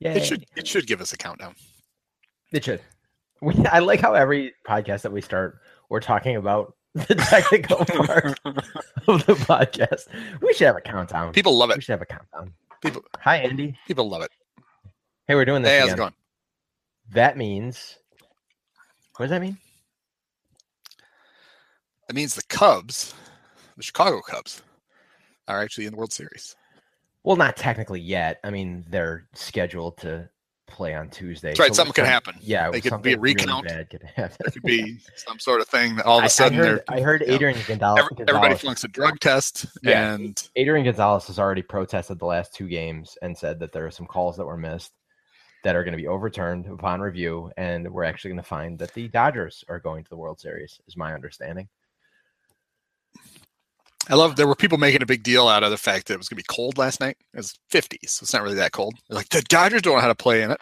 Yeah, It should it should give us a countdown. It should. We, I like how every podcast that we start, we're talking about the technical part of the podcast. We should have a countdown. People love it. we should have a countdown. People Hi, Andy. people love it. Hey, we're doing this Hey, how's it going? That means. What does that mean? That means the Cubs, the Chicago Cubs, are actually in the World Series. Well, not technically yet. I mean, they're scheduled to play on Tuesday. That's right. so Something could happen. Yeah, They could be a something really bad could happen. There could be some sort of thing that all of a sudden I heard, they're I heard you know, Adrian Gonzalez. everybody flunks a drug test Yeah. and Adrian Gonzalez has already protested the last two games and said that there are some calls that were missed that are going to be overturned upon review, and we're actually going to find that the Dodgers are going to the World Series. Is my understanding. I love there were people making a big deal out of the fact that it was going to be cold last night. It was 50, so it's not really that cold. They're like the Dodgers don't know how to play in it.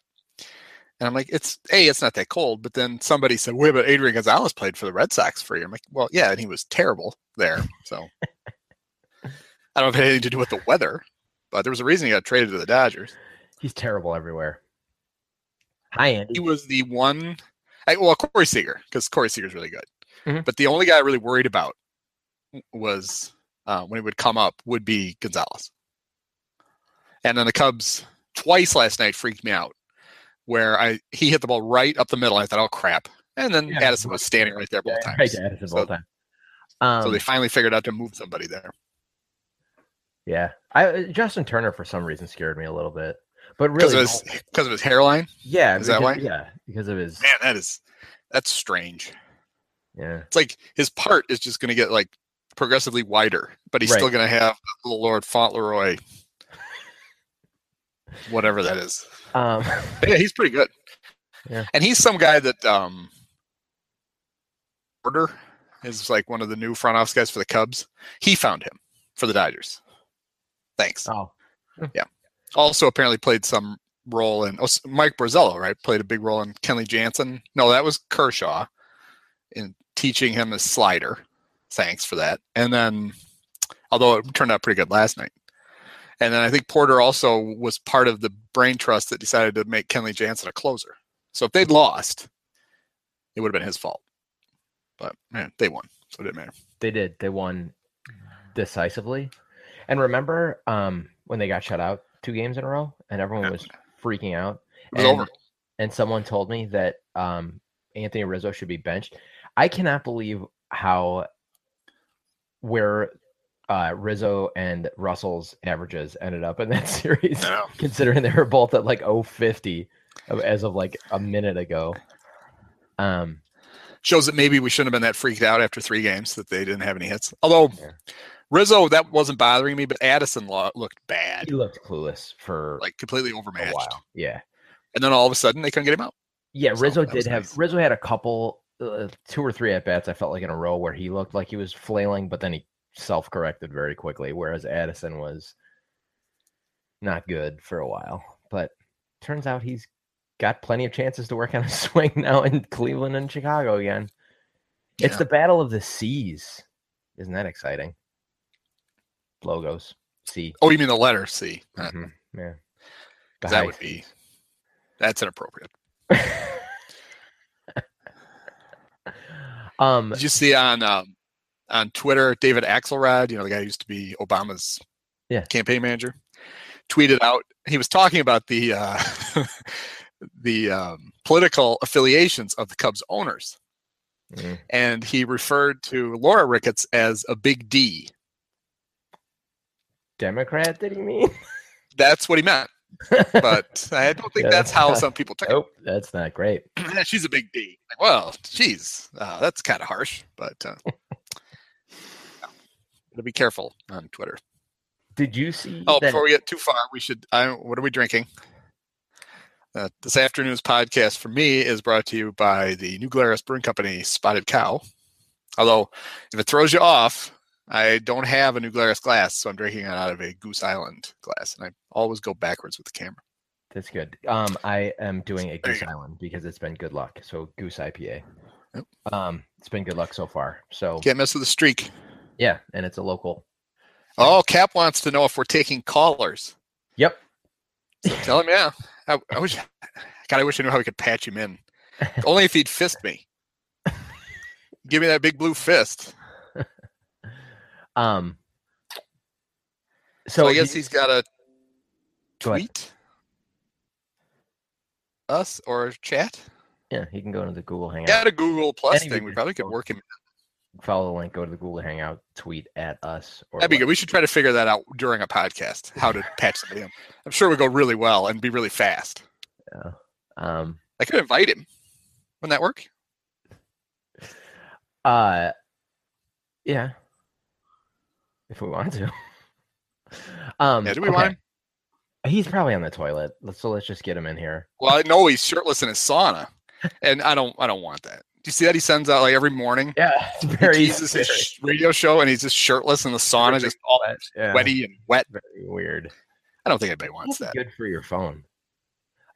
And I'm like, it's a, it's not that cold. But then somebody said, wait, but Adrian Gonzalez played for the Red Sox for you. I'm like, well, yeah, and he was terrible there. So I don't know if it had anything to do with the weather, but there was a reason he got traded to the Dodgers. He's terrible everywhere. Hi, Andy. He was the one, I, well, Corey Seager, because Corey Seager's really good. Mhm. But the only guy I really worried about was uh, when it would come up would be Gonzalez. And then the Cubs twice last night freaked me out, where I he hit the ball right up the middle. I thought, oh crap! And then Yeah, Addison was standing right there both Yeah, times. right Addison So- both times. Um, so they finally figured out to move somebody there. yeah, I uh, Justin Turner for some reason scared me a little bit, but Because really, of his because of his hairline. yeah, is that because- why? Yeah, because of his Man, that is that's strange. yeah. It's like his part is just going to get like progressively wider, but he's still going to have the Lord Fauntleroy, whatever that is. Um, yeah, he's pretty good. Yeah. And he's some guy that um Porter is like one of the new front office guys for the Cubs. He found him for the Dodgers. Thanks. oh, yeah. Also apparently played some role in oh, Mike Borzello, right? Played a big role in Kenley Jansen. No, that was Kershaw in teaching him a slider. Thanks for that. And then although it turned out pretty good last night. And then I think Porter also was part of the brain trust that decided to make Kenley Jansen a closer. So if they'd lost, it would have been his fault. But man, they won, so it didn't matter. they did. They won decisively. And remember um, when they got shut out two games in a row, and everyone Yeah. was freaking out. It was and, over. And someone told me that um, Anthony Rizzo should be benched. I cannot believe how where uh, Rizzo and Russell's averages ended up in that series, considering they were both at like 050 as of like a minute ago. Um, Shows that maybe we shouldn't have been that freaked out after three games that they didn't have any hits. Although Yeah. Rizzo, that wasn't bothering me, but Addison lo- looked bad, he looked clueless for like completely a overmatched. while. Yeah. And then all of a sudden, they couldn't get him out. Yeah, Rizzo did have nice. Rizzo had a couple, uh, two or three at bats. I felt like in a row where he looked like he was flailing, but then he self corrected very quickly. Whereas Addison was not good for a while, but turns out he's got plenty of chances to work on a swing now in Cleveland and Chicago again. It's the battle of the seas. Isn't that exciting? Logos. C. Oh, you mean the letter C? Mhm, Yeah. That would be that's inappropriate. um Did you see on um, on Twitter David Axelrod, you know the guy who used to be Obama's Yeah. campaign manager, tweeted out he was talking about the uh, the um, political affiliations of the Cubs owners, Mm. and he referred to Laura Ricketts as a big D. Democrat, did he mean? That's what he meant, but I don't think Yeah, that's that's how not- some people take it. Nope, that's not great. She's a big D. Like, well, geez, uh, that's kind of harsh, but uh, yeah. be careful on Twitter. Did you see? Oh, that- before we get too far, we should. I, what are we drinking? Uh, this afternoon's podcast for me is brought to you by the New Glarus Brewing Company Spotted Cow. Although, if it throws you off, I don't have a New Glarus glass, so I'm drinking it out of a Goose Island glass, and I always go backwards with the camera. That's good. Um, I am doing a Goose Island because it's been good luck. So Goose IPA. Yep. Um, it's been good luck so far. So Can't mess with the streak. yeah, and it's a local. Oh, Cap wants to know if we're taking callers. Yep. Tell him, yeah. I, I wish, God, I wish I knew how we could patch him in. Only if he'd fist me. Give me that big blue fist. Um. So, So, I guess you- he's got a Go tweet us or chat. yeah, he can go into the Google Hangout. Got a Google Plus Any thing. We probably could work him. Follow the link. Go to the Google Hangout. Tweet at us. Or That'd be what- good. We should try to figure that out during a podcast. How to patch somebody in. I'm sure we go really well and be really fast. Yeah. Um. I could invite him. Wouldn't that work? Uh. Yeah. If we want to. Um. Yeah. Do we okay. want him? He's probably on the toilet. Let's so let's just get him in here. Well, I know he's shirtless in his sauna, and I don't. I don't want that. Do you see that he sends out like every morning? Yeah, it's very, teases his very radio show, and he's just shirtless in the sauna, just all wet. Yeah, sweaty and wet. very weird. I don't think anybody wants That's that. good for your phone.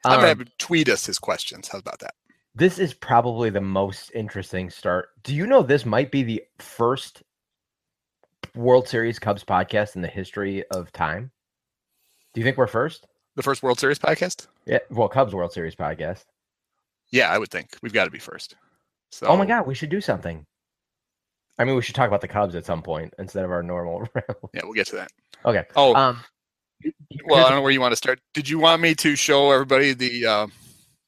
I'm gonna Um, have tweet us his questions. How about that? this is probably the most interesting start. Do you know this might be the first World Series Cubs podcast in the history of time? Do you think we're first? The first World Series podcast? Yeah, well, Cubs World Series podcast. Yeah, I would think we've got to be first. So, Oh my God, we should do something. I mean, we should talk about the Cubs at some point instead of our normal. Yeah, we'll get to that. okay. Oh, Um. well, I don't know where you want to start. Did you want me to show everybody the uh,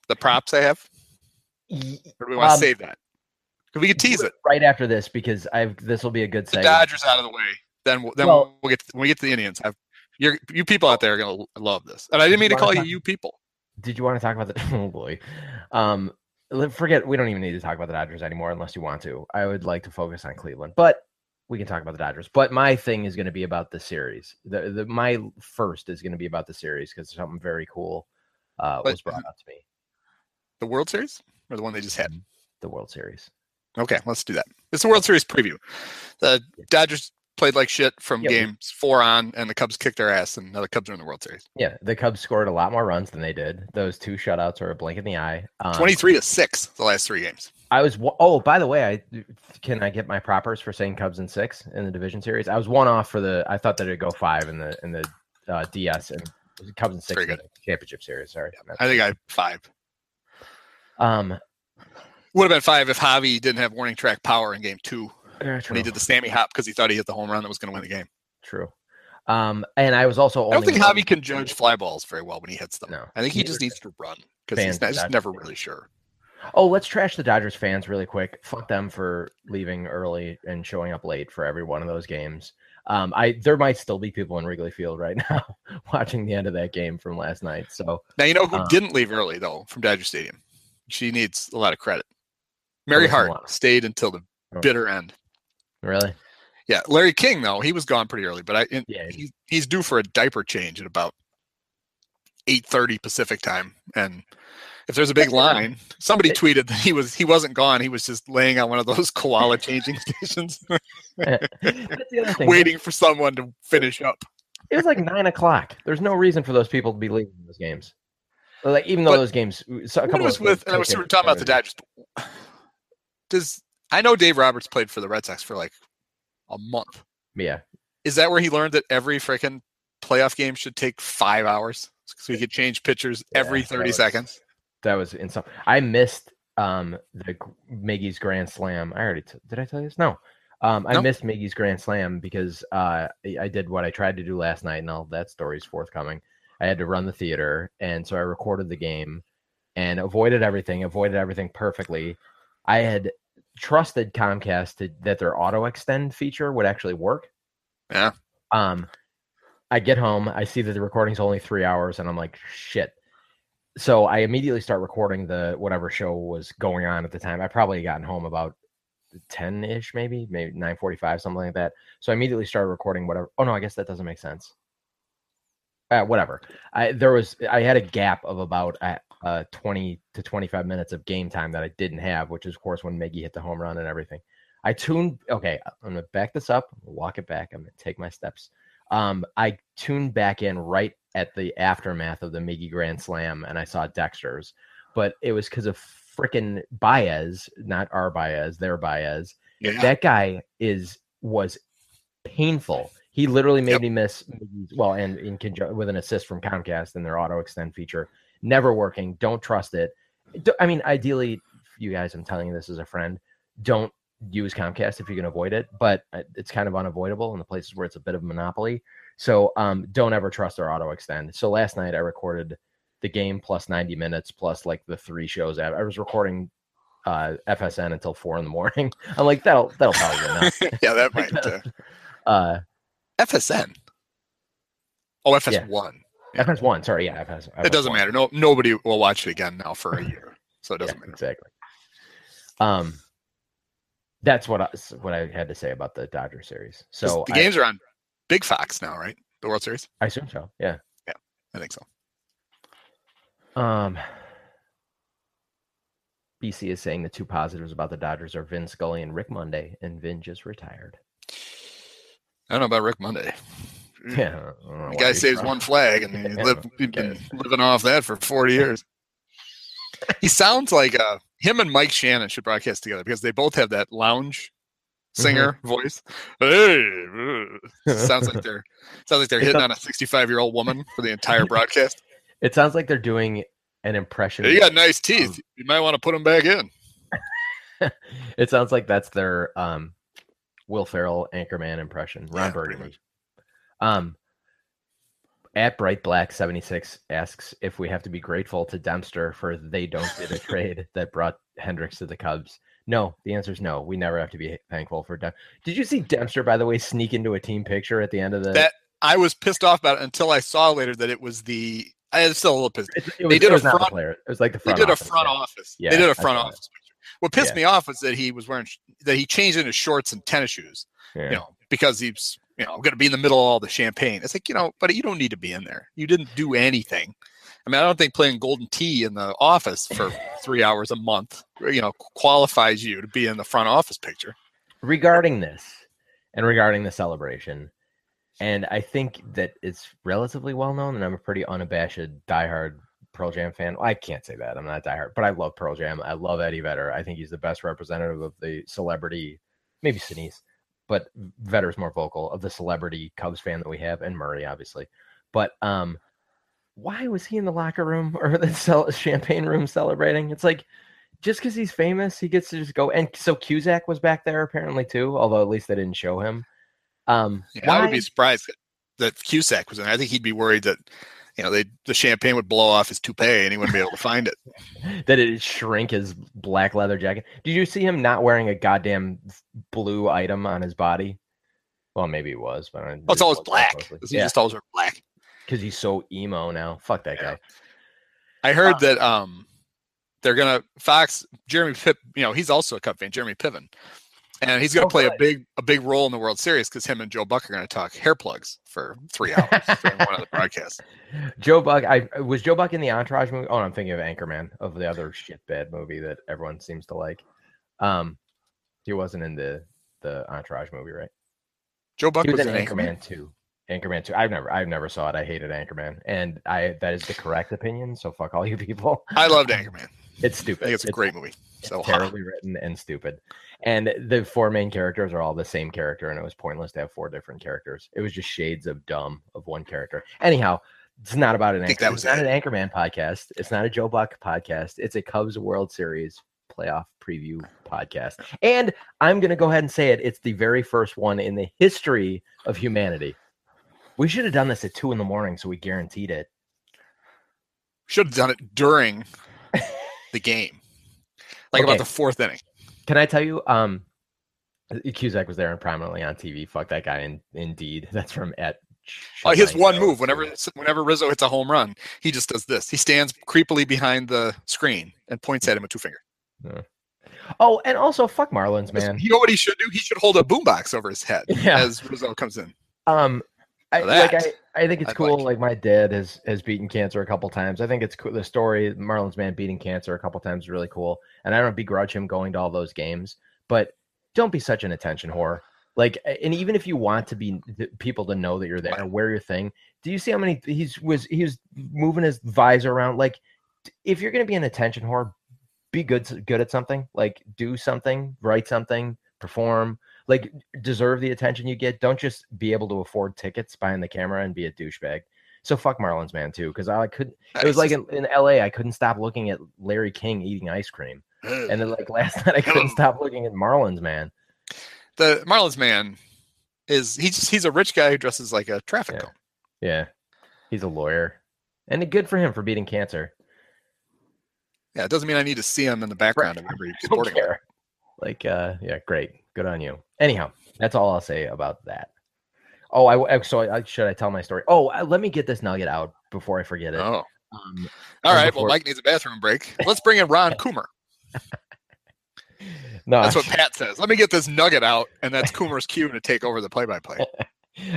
the props I have, or do we want to Um, save that? We can tease it. right after this because I've this will be a good The. Dodgers out of the way, then we'll, then Well- we'll get when we get to the Indians. I've, you're, you people out there are gonna love this, and I didn't mean to call you you people. Did you want to talk about the? Oh boy, um, forget. We don't even need to talk about the Dodgers anymore unless you want to. I would like to focus on Cleveland, but we can talk about the Dodgers. But my thing is going to be about the series. The, the my first is going to be about the series because something very cool uh, was brought up to me. The World Series or the one they just had? The World Series. Okay, let's do that. It's the World Series preview. The Dodgers played like shit from we- games four on, and the Cubs kicked their ass, and now the Cubs are in the World Series. Yeah, the Cubs scored a lot more runs than they did. Those two shutouts are a blink in the eye. Um, Twenty-three to six the last three games. I was oh, by the way, I can I get my propers for saying Cubs in six in the division series. I was one off for the. I thought that it'd go five in the in the uh, DS and Cubs in six in the championship series. Sorry, I think I five. um Would have been five if Javi didn't have warning track power in game two yeah, when he did the Sammy hop because he thought he hit the home run that was going to win the game. true. Um, and I was also I don't think Javi can judge fly balls very well when he hits them. No, I think he just needs to run because he's not, just never really sure. Oh, let's trash the Dodgers fans really quick. Fuck them for leaving early and showing up late for every one of those games. Um, I there might still be people in Wrigley Field right now watching the end of that game from last night. So Now you know who Uh, didn't leave early though from Dodger Stadium. She needs a lot of credit. Mary Hart stayed until the Oh. bitter end. really, Yeah, Larry King though he was gone pretty early, but I in, Yeah. he, he's due for a diaper change at about eight thirty Pacific time, and if there's a big line, somebody tweeted that he was he wasn't gone. He was just laying on one of those koala changing stations, that's the other thing. waiting for someone to finish up. It was like nine o'clock. There's no reason for those people to be leaving those games. Like even though But those games, a couple was with, and I was we were talking about the. Dodgers. Does I know Dave Roberts played for the Red Sox for like a month. Yeah, Is that where he learned that every freaking playoff game should take five hours so he could change pitchers every Yeah, that thirty was- seconds? that was insane. I missed um the Miggy's Grand Slam. I already t- did. I tell you this? No. Um, I No. missed Miggy's Grand Slam because uh, I I did what I tried to do last night, and all that story's forthcoming. I had to run the theater, and so I recorded the game and avoided everything, avoided everything perfectly. I had trusted Comcast to, that their auto extend feature would actually work. Yeah. Um, I get home, I see that the recording's only three hours, and I'm like, shit. So I immediately start recording the whatever show was going on at the time. I probably gotten home about ten ish, maybe, maybe nine forty five, something like that. So I immediately started recording whatever. Oh no, I guess that doesn't make sense. Uh, whatever. I there was I had a gap of about uh, uh 20 to 25 minutes of game time that I didn't have, which is of course when Miggy hit the home run and everything. I tuned okay, I'm gonna back this up, walk it back, I'm gonna take my steps. Um, I tuned back in right at the aftermath of the Miggy Grand Slam and I saw Dexter's, but it was because of freaking Baez, not our Baez, their Baez. Yeah. That guy is was painful. He literally made Yep. me miss well, and in conjunction with an assist from Comcast and their auto extend feature, never working. Don't trust it. I mean, ideally, you guys, I'm telling you this as a friend, don't use Comcast if you can avoid it, but uh, it's kind of unavoidable in the places where it's a bit of a monopoly. So um, don't ever trust their auto extend. So last night I recorded the game plus 90 minutes plus like the three shows. I I was recording uh, FSN until four in the morning. I'm like, that'll that'll probably be enough. yeah, that might. Uh, Uh, FSN. Oh, FS1. Yeah. FS one, sorry, yeah, FS1. It doesn't matter. No, nobody will watch it again now for a year, so it doesn't Yeah, matter. exactly. Um, that's what I what I had to say about the Dodger series. So the I, games are on Big Fox now, right? The World Series. I assume so. Yeah. Yeah. I think so. Um, BC is saying the two positives about the Dodgers are Vin Scully and Rick Monday, and Vin just retired. I don't know about Rick Monday. Yeah, I don't know The guy he's saves from- one flag, and he Yeah, lived, he's been living off that for 40 years. he sounds like uh, him and Mike Shannon should broadcast together because they both have that lounge singer Mm-hmm. voice. Hey, uh, sounds like they're sounds like they're hitting does- on a 65 year old woman for the entire broadcast. It sounds like they're doing an impression. You got nice teeth. You might want to put them back in. it sounds like that's their um, Will Ferrell Anchorman impression. Ron Yeah, Burgundy. Um, at Bright Black 76 asks if we have to be grateful to Dempster for they don't did a trade that brought Hendricks to the Cubs. No, the answer is no. We never have to be thankful for Dem. Did you see Dempster, by the way, sneak into a team picture at the end of the? That I was pissed off about it until I saw later that it was the. I was still a little pissed. it, it was, they did a was not the front- player. It was like the They front. did a front yeah. office. Yeah, they did a front office. What pissed Yeah. me off was that he was wearing that he changed into shorts and tennis shoes. Yeah. You know, because he's you know going to be in the middle of all the champagne. It's like you know, but you don't need to be in there. You didn't do anything. I mean, I don't think playing Golden Tee in the office for three hours a month, you know, qualifies you to be in the front office picture. regarding this and regarding the celebration, and I think that it's relatively well known, and I'm a pretty unabashed diehard Pearl Jam fan. Well, I can't say that I'm not diehard, but I love Pearl Jam. I love Eddie Vedder. I think he's the best representative of the celebrity, maybe Sinise, but Vedder's more vocal of the celebrity Cubs fan that we have, and Murray obviously. But um, why was he in the locker room or the cel- champagne room celebrating? It's like just because he's famous, he gets to just go. And so Cusack was back there apparently too, although at least they didn't show him. Um, Yeah, I would be surprised that Cusack was in. I think he'd be worried that you know they the champagne would blow off his toupee and he wouldn't be able to find it. that it shrink his black leather jacket. Did you see him not wearing a goddamn blue item on his body? Well, maybe he was, but I Oh, it's always black. He Yeah, just always wear black. because he's so emo now. Fuck that Yeah. guy. I heard Uh, that um they're gonna Fox Jeremy Pip, you know, he's also a Cup fan, Jeremy Piven. And he's gonna Oh, play a big a big role in the World Series because him and Joe Buck are gonna talk hair plugs for three hours during one of the broadcasts. Joe Buck. I was Joe Buck in the Entourage movie. Oh, I'm thinking of Anchorman of the other shit bad movie that everyone seems to like. Um, he wasn't in the the Entourage movie, right? Joe Buck He was, was, in in Anchorman two. Anchorman two. I've never, I've never saw it. I hated Anchorman, and I that is the correct opinion. So fuck all you people. I loved Anchorman. It's stupid. it's a great movie. it's So terribly written and stupid. And the four main characters are all the same character, and it was pointless to have four different characters. It was just shades of dumb of one character. Anyhow, it's not about an anchor. that It's was not it. an Anchorman podcast. It's not a Joe Buck podcast. It's a Cubs World Series playoff preview podcast. And I'm going to go ahead and say it. It's the very first one in the history of humanity. We should have done this at two in the morning, so we guaranteed it. should have done it during the game. Like Okay. about the fourth inning. Can I tell you? Um, Cusack was there and prominently on TV. Fuck that guy. In, indeed, that's from at. Uh, his one move, whenever whenever Rizzo hits a home run, he just does this. He stands creepily behind the screen and points at him with two fingers. Oh, and also fuck Marlins, man. You know what he should do? He should hold a boombox over his head Yeah. as Rizzo comes in. Um, I, like I. I think it's I'd cool. like. Like. my dad has has beaten cancer a couple times. I think it's cool. The story Marlins man beating cancer a couple times is really cool. And I don't begrudge him going to all those games, but don't be such an attention whore. Like, and even if you want to be people to know that you're there, wear your thing. Do you see how many he's was he was moving his visor around? Like, if you're gonna be an attention whore, be good good at something. Like, do something, write something, perform. Like, deserve the attention you get. Don't just be able to afford tickets behind the camera and be a douchebag. So fuck Marlins man too, because I couldn't. It was like in, in LA, I couldn't stop looking at Larry King eating ice cream, and then like last night, I couldn't stop looking at Marlins man. the Marlins man is he's just, he's a rich guy who dresses like a traffic Yeah. cone. Yeah, he's a lawyer, and good for him for beating cancer. Yeah, it doesn't mean I need to see him in the background of every sporting. event. Like, uh, yeah, great, good on you. Anyhow, that's all I'll say about that. Oh, I so I should I tell my story? Oh, let me get this nugget out before I forget it. Oh, Um, all right. before- Well, Mike needs a bathroom break. Let's bring in Ron Coomer. no, That's what Pat says. Let me get this nugget out, and that's Coomer's cue to take over the play-by-play.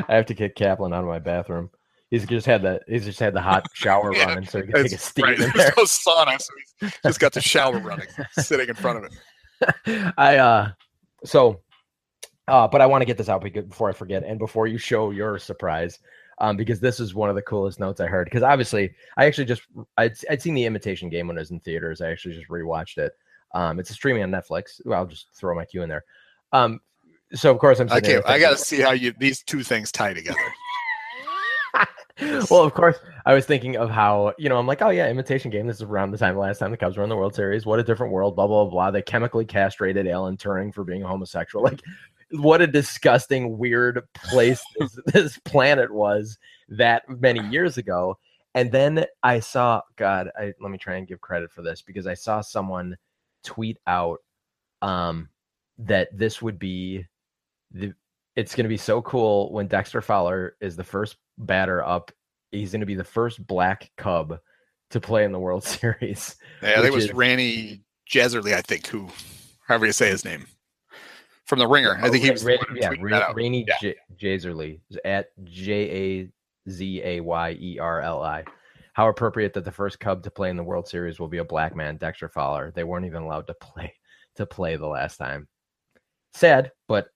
I have to kick Kaplan out of my bathroom. He's just had the he's just had the hot shower Yeah, running, so he can take a steam right, There's there. no sauna, so he's just got the shower running, sitting in front of it. I uh so uh but I want to get this out before I forget and before you show your surprise um because this is one of the coolest notes I heard because obviously I actually just I'd, I'd seen the imitation game when it was in theaters I actually just rewatched it um it's a streaming on Netflix well, I'll just throw my cue in there um so of course I'm I can't. I got to see how you these two things tie together. Well, of course, I was thinking of how, you know, I'm like, oh, yeah, imitation game. This is around the time last time the Cubs were in the World Series. What a different world, blah, blah, blah. They chemically castrated Alan Turing for being homosexual. Like, what a disgusting, weird place this, this planet was that many years ago. And then I saw, God, I, let me try and give credit for this because I saw someone tweet out um, that this would be the, it's going to be so cool when Dexter Fowler is the first batter up. He's going to be the first black Cub to play in the World Series. Yeah, I think it was is- Randy Jazayerli, I think, who, however you say his name, from the Ringer. I oh, think he was. Ra- yeah, Ra- that out. Rany Yeah. J- Jazayerli at J A Z A Y E R L I. How appropriate that the first Cub to play in the World Series will be a black man, Dexter Fowler. They weren't even allowed to play to play the last time. Sad, but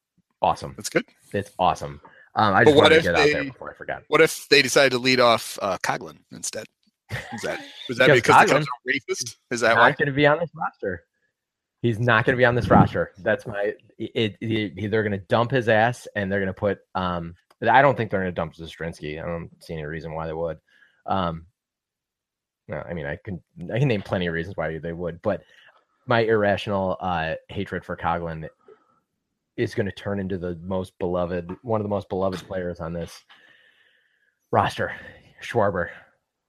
awesome. That's good. It's awesome. Um, I just wanted to get out there they- before I forgot. What if they decided to lead off uh, Coghlan instead? Is that was that Because because the Coghlan- Cubs racist? Is that why? not going to be on this roster. He's not going to be on this roster. That's my. It, it, it- they're going to dump his ass, and they're going to put. Um, I don't think they're going to dump Zastryzny. I don't see any reason why they would. Um, no, I mean, I can I can name plenty of reasons why they would, but my irrational uh, hatred for Coghlan is going to turn into the most beloved, one of the most beloved players on this roster, Schwarber.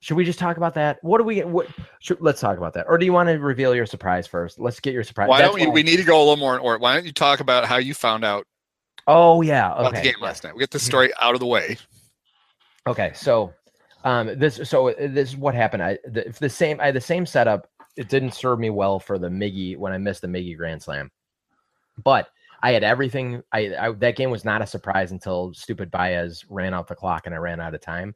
Should we just talk about that? What do we? What? Should, let's talk about that. Or do you want to reveal your surprise first? Let's get your surprise. Why That's don't we? why- We need to go a little more in order. Why don't you talk about how you found out Oh yeah. about the game last night? We get the story out of the way. Okay, so um, this so uh, this is what happened. I the, the same I had the same setup. It didn't serve me well for the Miggy when I missed the Miggy Grand Slam, but I had everything. I, I that game was not a surprise until stupid Baez ran out the clock and I ran out of time.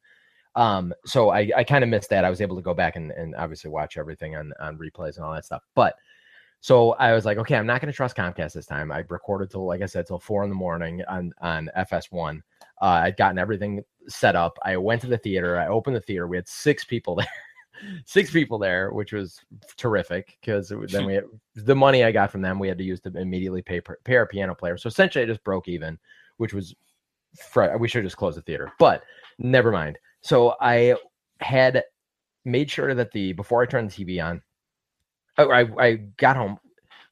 Um, so I, I kind of missed that. I was able to go back and, and obviously watch everything on on replays and all that stuff. But so I was like, okay, I'm not going to trust Comcast this time. I recorded till like I said till four in the morning on on FS1. Uh, I'd gotten everything set up. I went to the theater. I opened the theater. We had six people there, six people there, which was terrific because then we had the money I got from them. We had to use to immediately pay pay our piano player. So essentially, I just broke even, which was fr- we should have just closed the theater, but never mind. So I had made sure that the before I turned the TV on, oh, I I got home.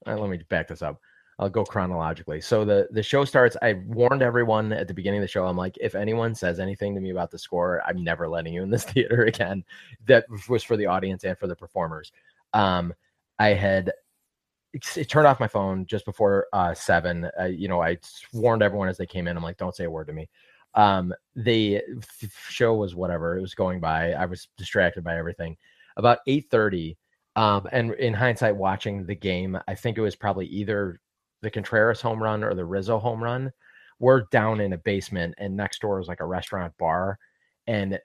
uh, let me back this up. I'll go chronologically. So the the show starts. I warned everyone at the beginning of the show. I'm like, if anyone says anything to me about the score, I'm never letting you in this theater again. That was for the audience and for the performers. Um, I had it turned off my phone just before uh, seven. Uh, you know, I warned everyone as they came in. I'm like, don't say a word to me. Um, the show was whatever. It was going by. I was distracted by everything. About eight thirty. Um, and in hindsight, watching the game, I think it was probably either the Contreras home run or the Rizzo home run. We're down in a basement, and next door is like a restaurant bar. and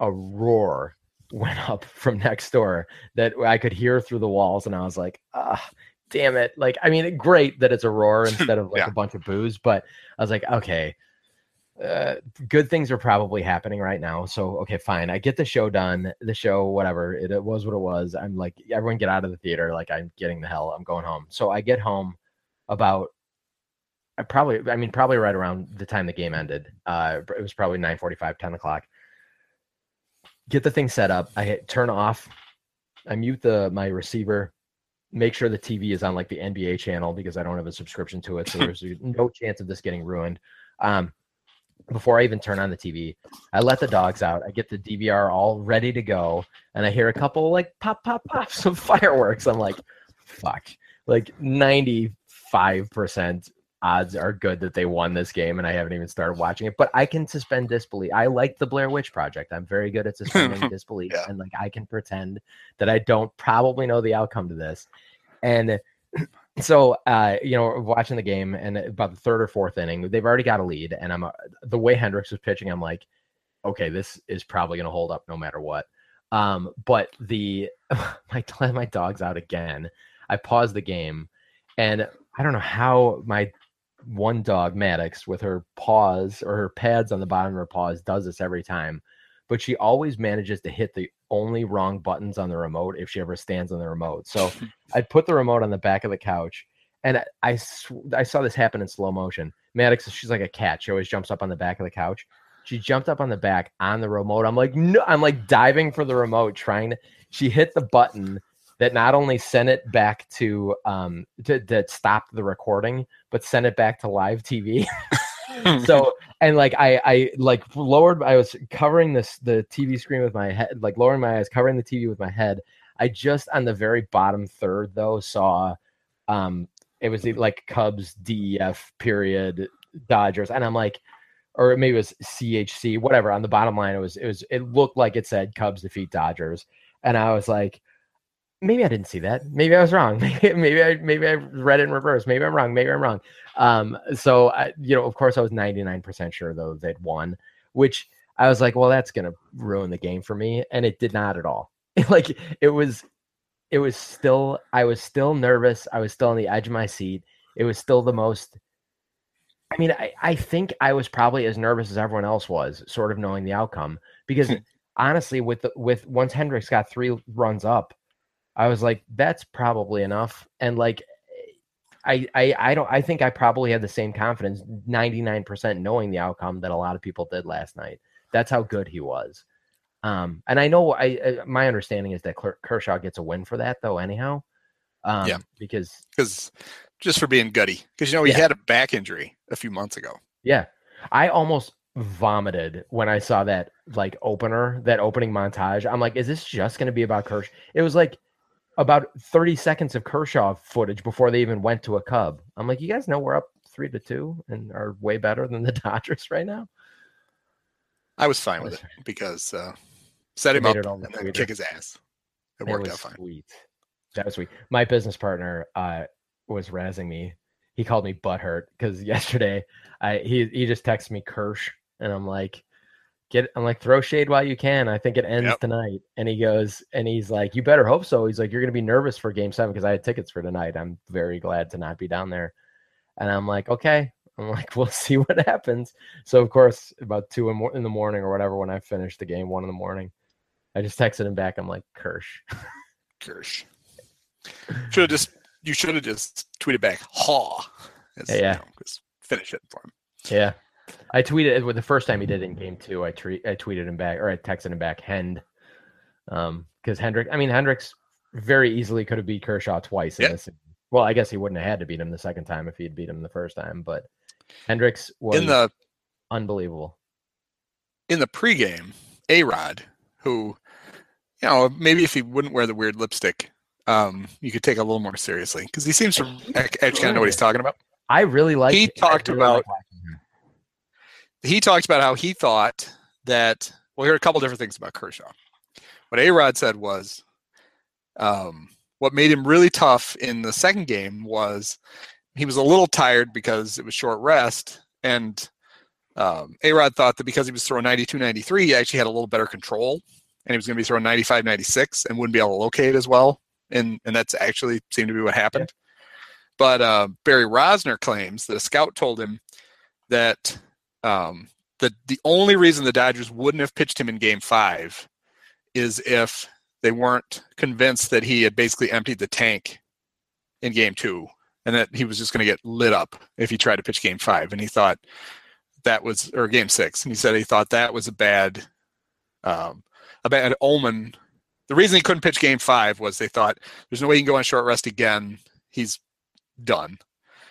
a roar went up from next door that I could hear through the walls, and I was like, ah, damn it! Like, I mean, great that it's a roar instead of like Yeah. a bunch of boos, but I was like, okay. Uh, good things are probably happening right now. So, okay, fine. I get the show done. The show, whatever, it, it was what it was. I'm like, everyone get out of the theater. Like, I'm getting the hell. I'm going home. So, I get home about I probably I mean probably right around the time the game ended. Uh it was probably 9 10 o'clock. Get the thing set up. I hit turn off. I mute the my receiver. Make sure the TV is on like the NBA channel because I don't have a subscription to it. So there's no chance of this getting ruined. Um before I even turn on the TV, I let the dogs out. I get the DVR all ready to go, and I hear a couple like pop, pop, pops of fireworks. I'm like, fuck. Like 95% odds are good that they won this game, and I haven't even started watching it. But I can suspend disbelief. I like the Blair Witch Project. I'm very good at suspending disbelief, Yeah. and like I can pretend that I don't probably know the outcome to this. And so, uh, you know, watching the game, and about the third or fourth inning, they've already got a lead, and I'm uh, the way Hendricks was pitching, I'm like, okay, this is probably going to hold up no matter what. Um, but the my my dog's out again. I pause the game, and I don't know how my one dog Maddox with her paws or her pads on the bottom of her paws does this every time, but she always manages to hit the only wrong buttons on the remote if she ever stands on the remote. So I put the remote on the back of the couch, and I I, sw- I saw this happen in slow motion. Maddox, she's like a cat. She always jumps up on the back of the couch. She jumped up on the back on the remote. I'm like, no, I'm like diving for the remote, trying to. She hit the button that not only sent it back to um to, that stopped the recording, but sent it back to live TV. so and like I I like lowered I was covering this the TV screen with my head, like lowering my eyes, covering the TV with my head. I just on the very bottom third though saw um it was like Cubs DEF period Dodgers and I'm like or maybe it was CHC whatever on the bottom line it was it was it looked like it said Cubs defeat Dodgers and I was like maybe I didn't see that maybe I was wrong maybe maybe I maybe I read it in reverse maybe I'm wrong maybe I'm wrong um so I, you know of course I was 99% sure though they'd won which I was like well that's going to ruin the game for me and it did not at all like it was it was still I was still nervous. I was still on the edge of my seat. It was still the most I mean, I, I think I was probably as nervous as everyone else was, sort of knowing the outcome. Because honestly, with the, with once Hendricks got three runs up, I was like, that's probably enough. And like I, I I don't I think I probably had the same confidence, 99% knowing the outcome that a lot of people did last night. That's how good he was. Um, and I know I, uh, my understanding is that Kershaw gets a win for that though, anyhow. Um, Yeah. because because just for being gutty because you know he Yeah. had a back injury a few months ago. yeah, I almost vomited when I saw that like opener, that opening montage. I'm like, is this just going to be about Kershaw? It was like about 30 seconds of Kershaw footage before they even went to a Cub. I'm like, you guys know we're up three to two and are way better than the Dodgers right now. I was fine with it because uh, set him up it and then Twitter. kick his ass. It It worked out fine. sweet. That was sweet. My business partner uh, was razzing me. He called me butthurt because yesterday I he he just texted me Kersh and I'm like, get I'm like throw shade while you can. I think it ends Yep. tonight. And he goes and he's like, you better hope so. He's like, you're gonna be nervous for Game Seven because I had tickets for tonight. I'm very glad to not be down there. And I'm like, okay. I'm like, we'll see what happens. So of course, about two in, the morning or whatever, when I finished the game, one in the morning, I just texted him back. I'm like, Kersh. Kersh. Should have just you should have just tweeted back "haw." As, you Yeah. know, just finish it for him. Yeah. I tweeted with the first time he did it in game two. I tweet I tweeted him back or I texted him back Hend. Um, because Hendrick, I mean Hendricks very easily could have beat Kershaw twice in Yeah. this. Well, I guess he wouldn't have had to beat him the second time if he had beat him the first time, but Hendricks was In the unbelievable. in the pregame, A Rod, who, you know, maybe if he wouldn't wear the weird lipstick, um, you could take a little more seriously because he seems to act- actually kind of know what he's talking about. I really like He talked about- He talked about how he thought that. Well, here are a couple different things about Kershaw. What A Rod said was, um, what made him really tough in the second game was he was a little tired because it was short rest, and um, A Rod thought that because he was throwing 92 93, he actually had a little better control and he was going to be throwing 95 96 and wouldn't be able to locate as well. And, and that's actually seemed to be what happened. Yeah. But uh, Barry Rozner claims that a scout told him that um, the, the only reason the Dodgers wouldn't have pitched him in game five is if they weren't convinced that he had basically emptied the tank in game two and that he was just going to get lit up if he tried to pitch game five. And he thought that was, or game six, and he said he thought that was a bad, um, a bad omen. The reason he couldn't pitch game five was they thought there's no way he can go on short rest again. He's done.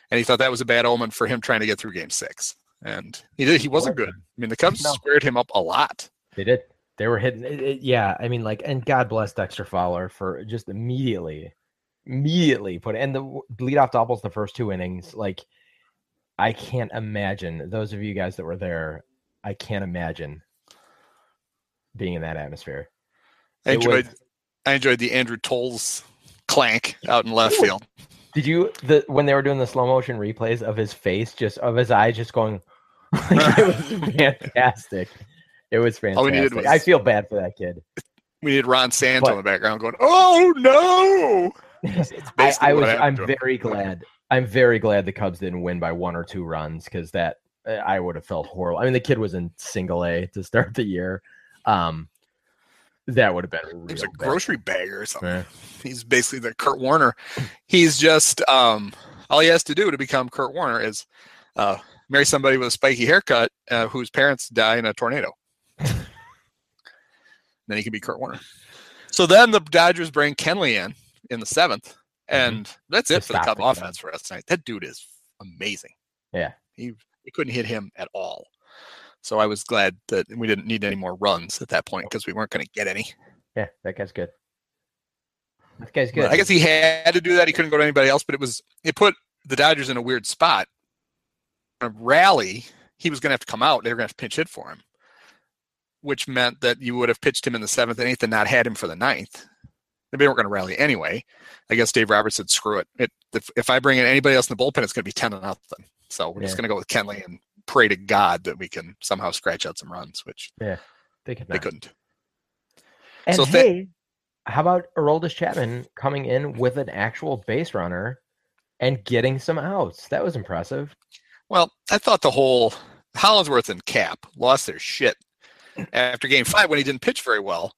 And he thought that was a bad omen for him trying to get through game six. And he did, he wasn't good. I mean, the Cubs no. squared him up a lot. They did. They were hitting it, it, yeah, I mean, like, and God bless Dexter Fowler for just immediately, immediately put and the leadoff doubles the first two innings. Like, I can't imagine those of you guys that were there. I can't imagine being in that atmosphere. I enjoyed. Was, I enjoyed the Andrew Toles clank out in left field. Did you the when they were doing the slow motion replays of his face, just of his eyes, just going? Like, it was fantastic. It was fantastic. All we needed was, I feel bad for that kid. We need Ron Santo but, in the background going, "Oh no!" I, I was. I'm very glad. I'm very glad the Cubs didn't win by one or two runs because that I would have felt horrible. I mean, the kid was in single A to start the year. Um, that would have been. He was a bad. grocery bagger or something. Yeah. He's basically the Kurt Warner. He's just um, all he has to do to become Kurt Warner is uh, marry somebody with a spiky haircut uh, whose parents die in a tornado. then he can be Kurt Warner. So then the Dodgers bring Kenley in in the seventh, mm-hmm. and mm-hmm. that's it for the Cub offense for us tonight. That dude is amazing. Yeah, he we couldn't hit him at all. So I was glad that we didn't need any more runs at that point because we weren't going to get any. Yeah, that guy's good. That guy's good. I guess he had to do that. He couldn't go to anybody else, but it was it put the Dodgers in a weird spot. A rally, he was going to have to come out. They were going to have to pinch hit for him, which meant that you would have pitched him in the seventh and eighth and not had him for the ninth. They weren't going to rally anyway. I guess Dave Roberts said, "Screw it. it if, if I bring in anybody else in the bullpen, it's going to be ten to nothing." So we're yeah. just going to go with Kenley and pray to God that we can somehow scratch out some runs, which yeah, they, they couldn't. And so hey, th- how about Aroldis Chapman coming in with an actual base runner and getting some outs? That was impressive. Well, I thought the whole Hollandsworth and Cap lost their shit after game five when he didn't pitch very well.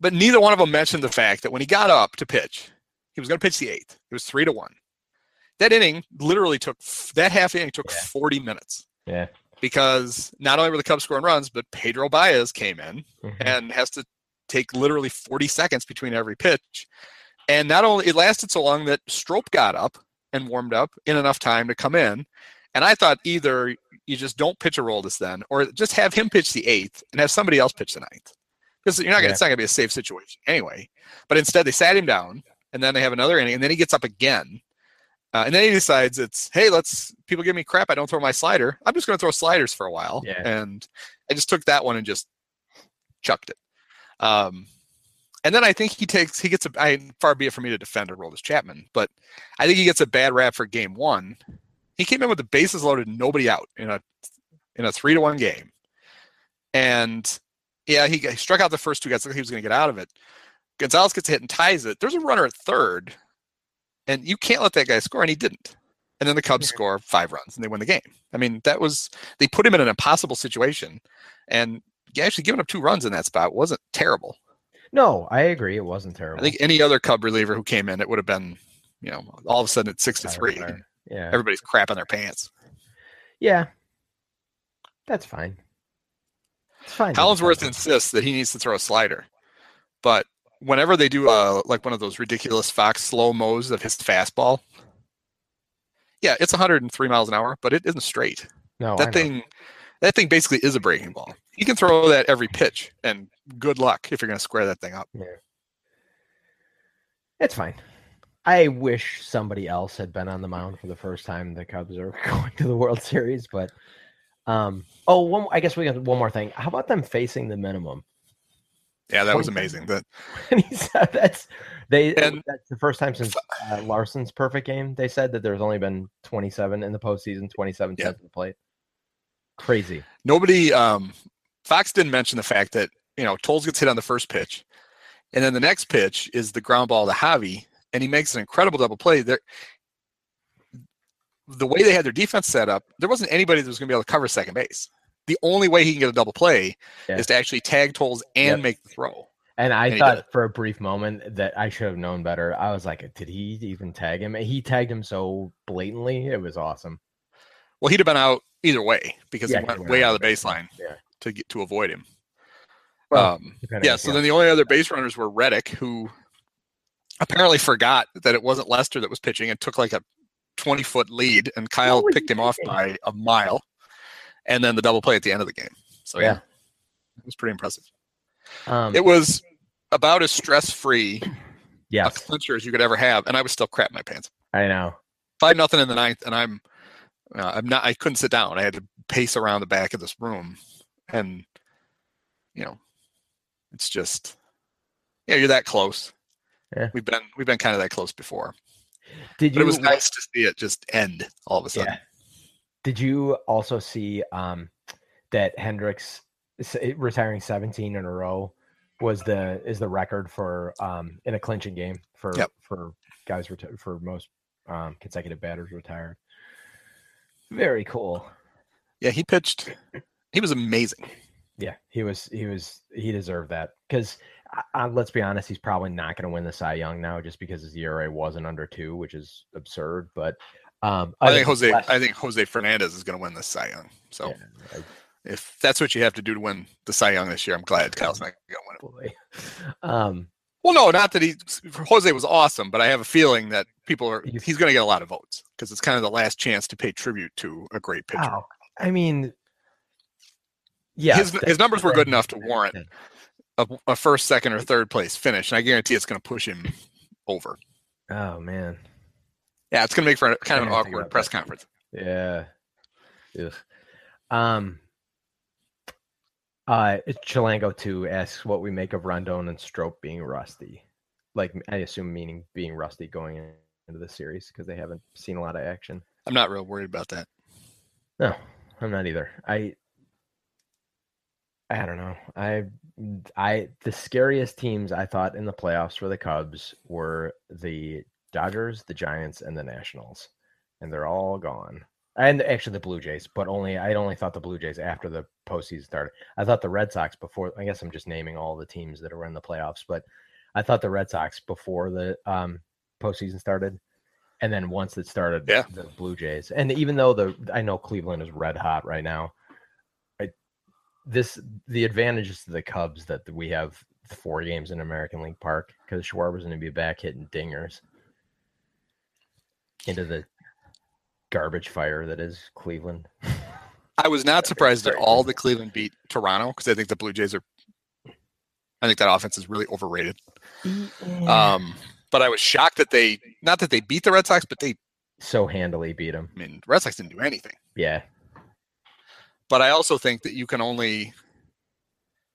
But neither one of them mentioned the fact that when he got up to pitch, he was going to pitch the eighth. It was three to one. That inning literally took that half inning took yeah. 40 minutes. Yeah. Because not only were the Cubs scoring runs, but Pedro Baez came in mm-hmm. and has to take literally 40 seconds between every pitch. And not only it lasted so long that Strop got up and warmed up in enough time to come in. And I thought either you just don't pitch Aroldis then, or just have him pitch the eighth and have somebody else pitch the ninth. Because you're not gonna, yeah. it's not gonna be a safe situation anyway. But instead they sat him down and then they have another inning and then he gets up again uh, and then he decides it's, hey, let's people give me crap. I don't throw my slider. I'm just going to throw sliders for a while. Yeah. And I just took that one and just chucked it. Um, and then I think he takes he gets a I far be it for me to defend Aroldis Chapman, but I think he gets a bad rap for game one. He came in with the bases loaded, nobody out in a in a three to one game, and yeah, he, he struck out the first two guys. Like he was going to get out of it. Gonzalez gets hit and ties it. There's a runner at third and you can't let that guy score, and he didn't. And then the Cubs score five runs and they win the game. I mean, that was they put him in an impossible situation, and actually giving up two runs in that spot wasn't terrible. No, I agree. It wasn't terrible. I think any other Cub reliever who came in, it would have been, you know, all of a sudden it's six to three. Yeah, everybody's crapping their pants. Yeah, that's fine. It's fine. Hollandsworth insists that he needs to throw a slider, but whenever they do uh like one of those ridiculous Fox slow mos of his fastball, yeah, it's 103 miles an hour, but it isn't straight. No, that thing, that thing basically is a breaking ball. You can throw that every pitch, and good luck if you're going to square that thing up. Yeah, it's fine. I wish somebody else had been on the mound for the first time the Cubs are going to the World Series, but um, oh, one, I guess we got one more thing. How about them facing the minimum? Yeah, that was amazing. That and he said that's they and, that's the first time since uh, Larsen's perfect game. They said that there's only been 27 in the postseason, 27 yeah. the plate. Crazy. Nobody, um, Fox didn't mention the fact that you know Toles gets hit on the first pitch, and then the next pitch is the ground ball to Javi, and he makes an incredible double play. There, the way they had their defense set up, there wasn't anybody that was going to be able to cover second base. The only way he can get a double play Yeah. is to actually tag Toles and Yep. make the throw. And I And thought for a brief moment that I should have known better. I was like, did he even tag him? He tagged him so blatantly. It was awesome. Well, he'd have been out either way because Yeah, he went way out of the baseline Yeah. to get to avoid him. Well, um, yeah. So then the only other base runners were Reddick, who apparently forgot that it wasn't Lester that was pitching and took like a 20 foot lead, and Kyle picked him off by a mile, and then the double play at the end of the game. So yeah, Yeah. it was pretty impressive. um, It was about as stress free a clincher as you could ever have, and I was still crap my pants. I know. Five nothing in the ninth, and I'm uh, I'm not. I couldn't sit down. I had to pace around the back of this room, and you know, it's just yeah, you're that close. Yeah. We've been we've been kind of that close before, Did but you? it was nice to see it just end all of a sudden. Yeah. Did you also see um, that Hendricks retiring 17 in a row was the is the record for um, in a clinching game for Yep. for guys reti- for most um, consecutive batters retired. Very cool. Yeah, he pitched. He was amazing. Yeah, he was he was he deserved that because uh, let's be honest, he's probably not going to win the Cy Young now just because his ERA wasn't under two, which is absurd. But um, I, think Jose. I think Jose Fernandez is going to win the Cy Young. So yeah, I- if that's what you have to do to win the Cy Young this year, I'm glad Kyle's not going to win it. Um, Well, no, not that he. Jose was awesome, but I have a feeling that people are. He's- He's going to get a lot of votes because it's kind of the last chance to pay tribute to a great pitcher. oh, I mean, yeah, his his numbers were good enough to warrant a, a first, second, or third place finish, and I guarantee it's going to push him over. Oh man, Yeah, it's going to make for a, kind of an awkward press that. conference. yeah. Ugh. Um. Uh, Chilango two asks what we make of Rondon and Strop being rusty. Like I assume meaning being rusty going into the series because they haven't seen a lot of action. I'm not real worried about that. No, I'm not either. I I don't know. I I the scariest teams I thought in the playoffs for the Cubs were the Dodgers, the Giants, and the Nationals. And they're all gone. And actually the Blue Jays, but only I only thought the Blue Jays after the postseason started. I thought the Red Sox before I guess I'm just naming all the teams that were in the playoffs, but I thought the Red Sox before the um postseason started. And then once it started, Yeah. the Blue Jays. And even though the I know Cleveland is red hot right now, this the advantages to the Cubs that we have four games in American League Park because Schwarber's going to be back hitting dingers into the garbage fire that is Cleveland. I was not surprised at all that Cleveland beat Toronto because I think the Blue Jays are. I think that offense is really overrated. Um, but I was shocked that they not that they beat the Red Sox, but they. so handily beat them. I mean, Red Sox didn't do anything. Yeah, But I also think that you can only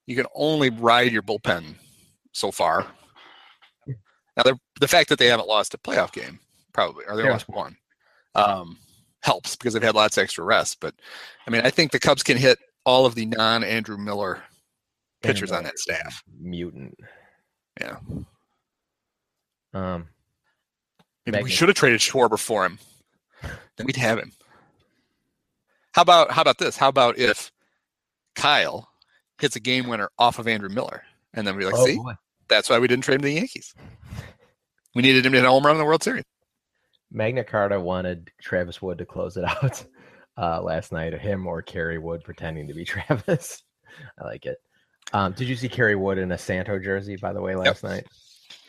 you can only ride your bullpen so far. Now, the the fact that they haven't lost a playoff game probably, or they Yeah. lost one, um, helps because they've had lots of extra rest. But I mean, I think the Cubs can hit all of the non Andrew Miller pitchers on that staff. mutant. Yeah, Um, maybe we should have traded Schwarber for him. Then we'd have him. How about how about this? How about if Kyle hits a game winner off of Andrew Miller, and then we're like, oh see, boy. That's why we didn't trade him to the Yankees. We needed him to hit a home run in the World Series. Magna Carta wanted Travis Wood to close it out uh, last night. Him or Kerry Wood pretending to be Travis. I like it. Um, did you see Kerry Wood in a Santo jersey, by the way, last night?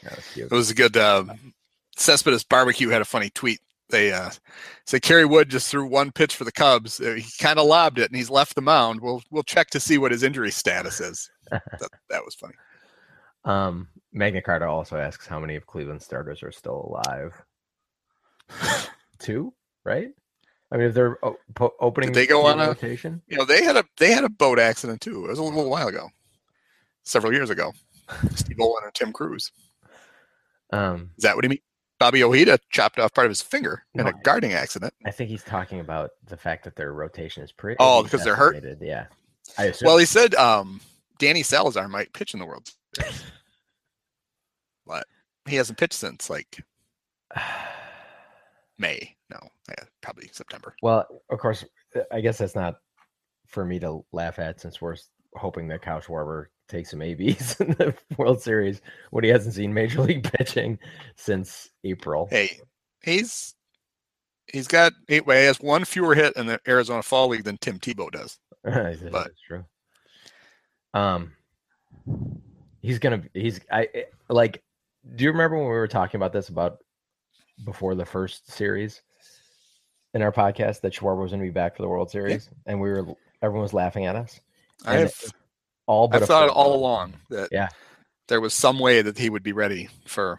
That was cute. It was a good. Uh, Cespedes Barbecue had a funny tweet. They uh, said Kerry Wood just threw one pitch for the Cubs. Uh, he kind of lobbed it, and he's left the mound. We'll we'll check to see what his injury status is. that, that was funny. Um, Magna Carta also asks how many of Cleveland starters are still alive. Two, right? I mean, if they're opening, they go on a- rotation? You know, they had a they had a boat accident too. It was a little while ago, several years ago. Steve Olin and Tim Crews. Um, Is that what he mean? Bobby Ojeda chopped off part of his finger in No, a guarding accident. I think he's talking about the fact that their rotation is pretty. Oh, because they're hurt? Yeah. Well, he said um, Danny Salazar might pitch in the World Series, but he hasn't pitched since like May. No, yeah, probably September. well, of course, I guess that's not for me to laugh at since we're hoping that Kyle Schwarber takes some ABs in the World Series when he hasn't seen Major League pitching since April. Hey, he's he's got eight. Well, he has one fewer hit in the Arizona Fall League than Tim Tebow does. That's But- true. Um, he's gonna. He's. I I- like. Do you remember when we were talking about this about before the first series in our podcast that Schwarber was going to be back for the World Series, and we were everyone was laughing at us. And I've All but I've thought all long. along that Yeah. there was some way that he would be ready for.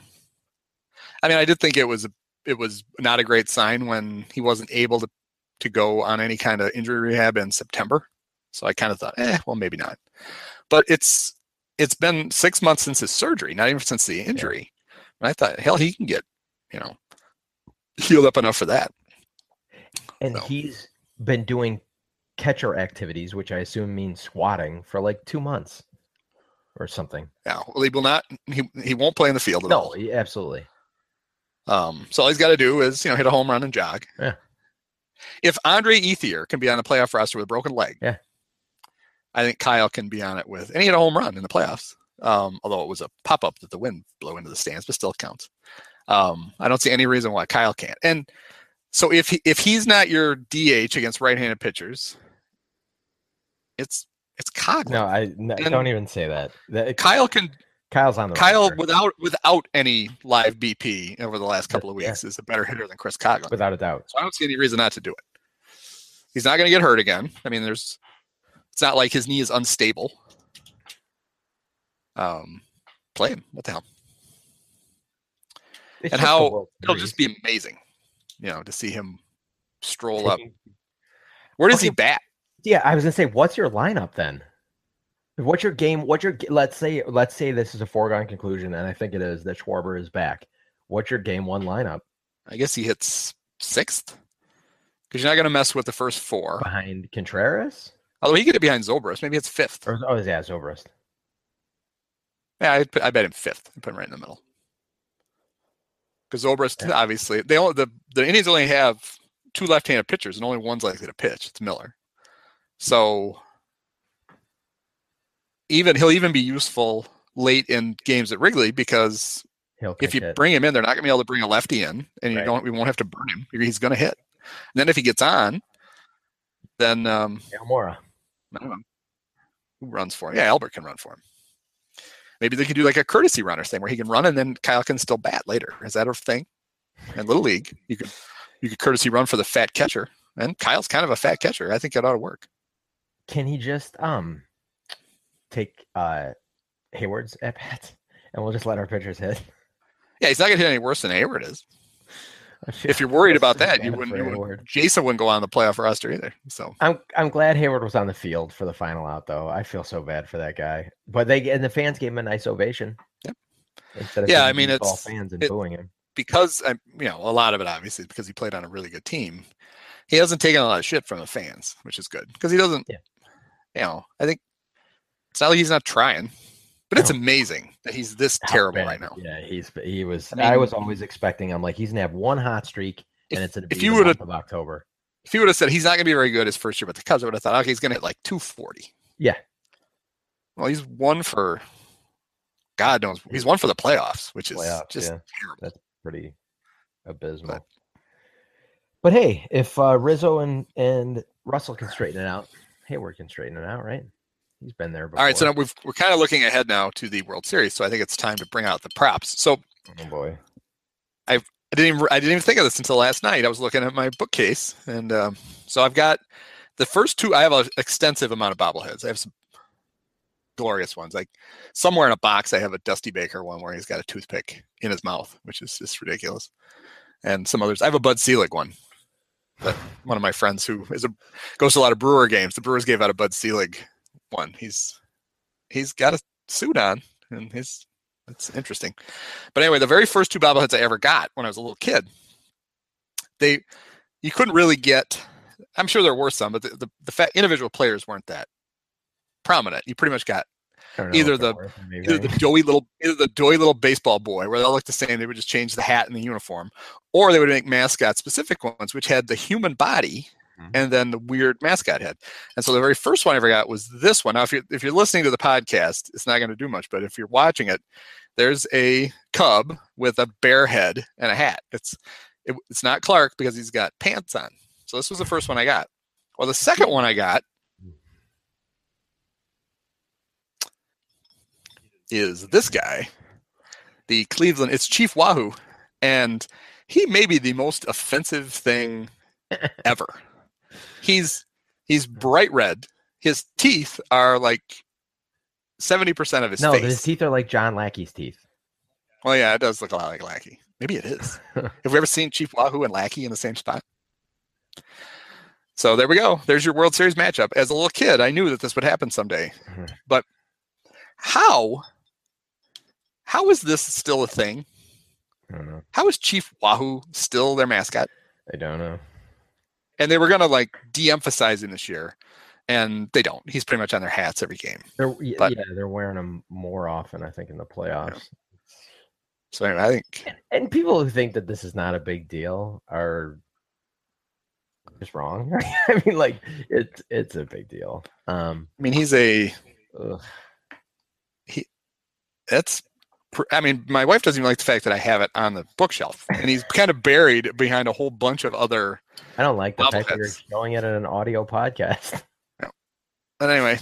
I mean, I did think it was a, it was not a great sign when he wasn't able to to go on any kind of injury rehab in September. So I kind of thought, eh, well, maybe not. But it's it's been six months since his surgery, not even since the injury. And I thought, hell, he can get you know healed up enough for that. and So- he's been doing catcher activities, which I assume means squatting for like two months or something. Now, well, he will not. He he won't play in the field at No, all. he- absolutely. Um, so all he's got to do is you know hit a home run and jog. Yeah. If Andre Ethier can be on the playoff roster with a broken leg, Yeah. I think Kyle can be on it with, and he had a home run in the playoffs. Um, although it was a pop up that the wind blew into the stands, but still counts. Um, I don't see any reason why Kyle can't. And so if he, if he's not your DH against right-handed pitchers, it's it's Coghlan. No, I no, don't even say that. that Kyle can Kyle's on the Kyle roster, without without any live BP over the last couple of Yeah. weeks is a better hitter than Chris Coghlan. without a doubt. So I don't see any reason not to do it. He's not going to get hurt again. I mean, there's. It's not like his knee is unstable. Um, play him. What the hell? It's And how- It'll just be amazing, you know, to see him stroll up. Where does he bat? Yeah, I was gonna say, what's your lineup then? What's your game? What's your? Let's say, let's say this is a foregone conclusion, and I think it is that Schwarber is back. What's your game one lineup I guess he hits sixth because you're not going to mess with the first four. behind Contreras? Although he could get behind Zobrist, maybe it's fifth. Or oh, yeah, Zobrist. Yeah, put, I bet him fifth. I put him right in the middle. Because Zobrist, obviously, they only the the Indians only have two left-handed pitchers, and only one's likely to pitch. It's Miller. So even he'll even be useful late in games at Wrigley because if you pitch it. bring him in, they're not going to be able to bring a lefty in, and you Right. don't we won't have to burn him. He's going to hit. And then if he gets on, then um, don't know. Who runs for him? Yeah, Albert can run for him. Maybe they could do like a courtesy runner thing where he can run and then Kyle can still bat later. Is that a thing? In Little League, you could you could courtesy run for the fat catcher. And Kyle's kind of a fat catcher. I think it ought to work. Can he just um take uh Heyward's at bat, and we'll just let our pitchers hit? Yeah, he's not gonna hit any worse than Heyward is. If you're worried about that, you wouldn't, you wouldn't Jason wouldn't go on the playoff roster either. So I'm I'm glad Heyward was on the field for the final out, though. I feel so bad for that guy. But they and the fans gave him a nice ovation. Yep. Instead of Yeah, I mean, it's all fans and it- booing him. because I, you know, a lot of it obviously because he played on a really good team. He hasn't taken a lot of shit from the fans, which is good because he doesn't. Yeah. You know, I think it's not like he's not trying, but it's amazing that he's this How terrible bad- right now. Yeah, he's he was. I I, was always expecting. I'm like, he's gonna have one hot streak, If, and it's gonna if you would've- of October. if you would have said he's not to be very good his first year with the Cubs, I would have thought, okay, he's to hit like 240. Yeah. Well, he's one for God knows he's one for the playoffs, which is Playoffs, just yeah. terrible. Pretty abysmal. But, hey, if uh, Rizzo and and Russell can straighten it out, Heyward can straighten it out, right? He's been there before. All right, so now we've, we're kind of looking ahead now to the World Series, so I think it's time to bring out the props. So oh boy. I didn't even I didn't even think of this until last night. I was looking at my bookcase, and um, so I've got the first two. I have an extensive amount of bobbleheads. I have some glorious ones. Like somewhere in a box, I have a Dusty Baker one where he's got a toothpick in his mouth, which is just ridiculous. And some others. I have a Bud Selig one. One of my friends who is a goes to a lot of Brewer games. The Brewers gave out a Bud Selig one. He's he's got a suit on, and his It's interesting. But anyway, the very first two bobbleheads I ever got when I was a little kid, they you couldn't really get. I'm sure there were some, but the the, the individual players weren't that prominent. You pretty much got either the either the doughy little either the doughy little baseball boy where they all look the same. They would just change the hat and the uniform, or they would make mascot specific ones, which had the human body mm-hmm. and then the weird mascot head. And so the very first one I ever got was this one. Now, if you're if you're listening to the podcast, it's not going to do much, but if you're watching it, there's a cub with a bear head and a hat. It's it, it's not Clark because he's got pants on. So this was the first one I got. Well, the second one I got is this guy, the Cleveland. It's Chief Wahoo, and he may be the most offensive thing ever. he's he's bright red. His teeth are like seventy percent of his no, face. his teeth are like John Lackey's teeth. Well, yeah, it does look a lot like Lackey. Maybe it is. Have we ever seen Chief Wahoo and Lackey in the same spot? So there we go. There's your World Series matchup. As a little kid, I knew that this would happen someday. Mm-hmm. But how how is this still a thing? I don't know. How is Chief Wahoo still their mascot? I don't know. And they were gonna like de-emphasize him this year, and they don't. He's pretty much on their hats every game. They're, but, yeah, they're wearing them more often. I think in the playoffs. Yeah. So anyway, I think, and, and people who think that this is not a big deal are just wrong. I mean, like it's it's a big deal. Um, I mean, he's a ugh. he. That's I mean, my wife doesn't even like the fact that I have it on the bookshelf, and he's kind of buried behind a whole bunch of other. I don't like the fact that you're showing it in an audio podcast. But anyway,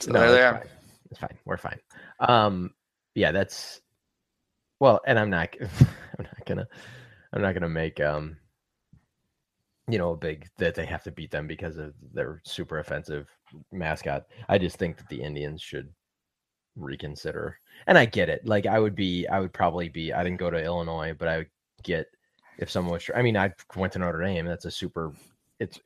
so no, there they are. Fine. It's fine. We're fine. Um, yeah, that's well, and I'm not. I'm not gonna. I'm not gonna make um. You know, a big that they have to beat them because of their super offensive mascot. I just think that the Indians should reconsider. And I get it. Like I would be, I would probably be. I didn't go to Illinois, but I would get if someone was. I mean, I went to Notre Dame. That's a super. It's.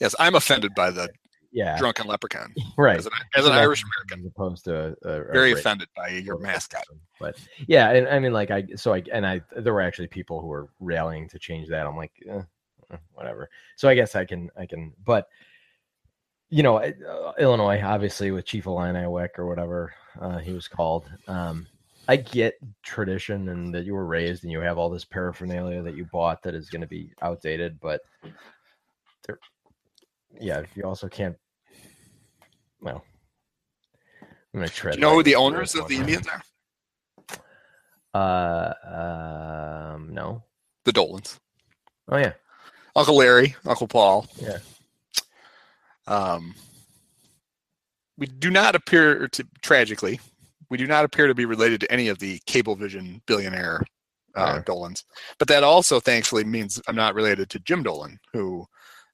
Yes, I'm offended by the yeah drunken leprechaun. Right. As an, as an Irish American, as opposed to a, a very offended by your mascot. But yeah, and I mean, like I so I and I there were actually people who were rallying to change that. I'm like, eh, eh whatever. So I guess I can I can, but you know, uh, Illinois, obviously with Chief Illiniwek or whatever uh, he was called. Um, I get tradition and that you were raised and you have all this paraphernalia that you bought that is going to be outdated, but there, yeah, if you also can't. Well, I'm going to tread. Do you know who the owners of the Indians are? Uh, um, no. The Dolans. Oh yeah. Uncle Larry, Uncle Paul. Yeah. Um, we do not appear to tragically, we do not appear to be related to any of the Cablevision billionaire uh, yeah. Dolans. But that also, thankfully, means I'm not related to Jim Dolan, who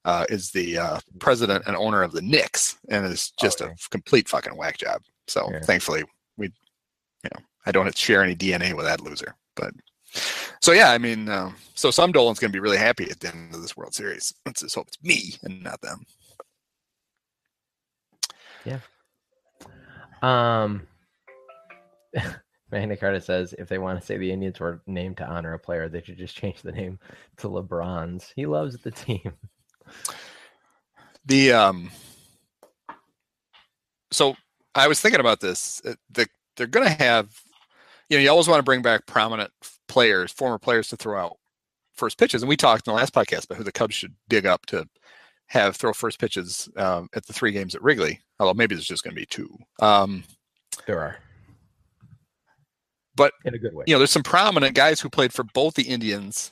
uh, is the uh, president and owner of the Knicks, and is just okay. a complete fucking whack job. So yeah. thankfully, we, you know, I don't share any DNA with that loser. But so yeah, I mean, uh, so some Dolan's going to be really happy at the end of this World Series. Let's just hope it's me and not them. Yeah. Um, Magna Carta says if they want to say the Indians were named to honor a player, they should just change the name to LeBron's. He loves the team. The um, so I was thinking about this. Uh, the, they're going to have, you know, you always want to bring back prominent players, former players to throw out first pitches, and we talked in the last podcast about who the Cubs should dig up to have throw first pitches um, at the three games at Wrigley. Although maybe there's just going to be two. Um, there are, but in a good way. You know, there's some prominent guys who played for both the Indians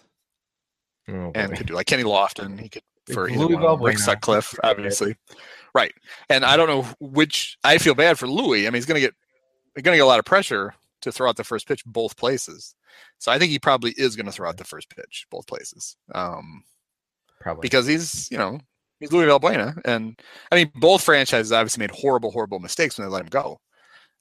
oh, and could do like Kenny Lofton. He could for either one. Rick Sutcliffe, obviously, right? And I don't know which. I feel bad for Luis. I mean, he's going to get he's going to get a lot of pressure to throw out the first pitch both places. So I think he probably is going to throw out the first pitch both places. Um, probably because he's you know he's Luis Valbuena, and I mean both franchises obviously made horrible, horrible mistakes when they let him go.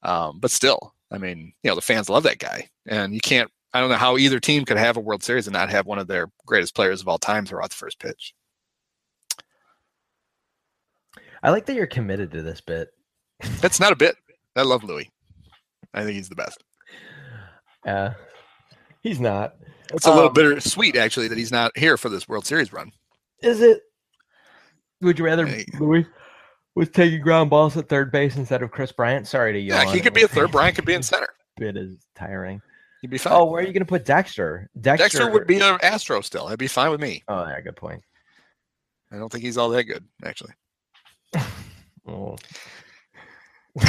Um, but still, I mean, you know, the fans love that guy, and you can't. I don't know how either team could have a World Series and not have one of their greatest players of all time throw out the first pitch. I like that you're committed to this bit. That's not a bit. I love Luis. I think he's the best. Uh, he's not. It's a little Um, bittersweet, actually, that he's not here for this World Series run. Is it? Would you rather Hey. Luis was taking ground balls at third base instead of Kris Bryant? Sorry to you Yeah, he could be a third. Brian could be in center. Bit is tiring. He'd be fine. Oh, where are you going to put Dexter? Dexter, Dexter would be an Astro still. That'd be fine with me. Oh, yeah, good point. I don't think he's all that good, actually. Oh.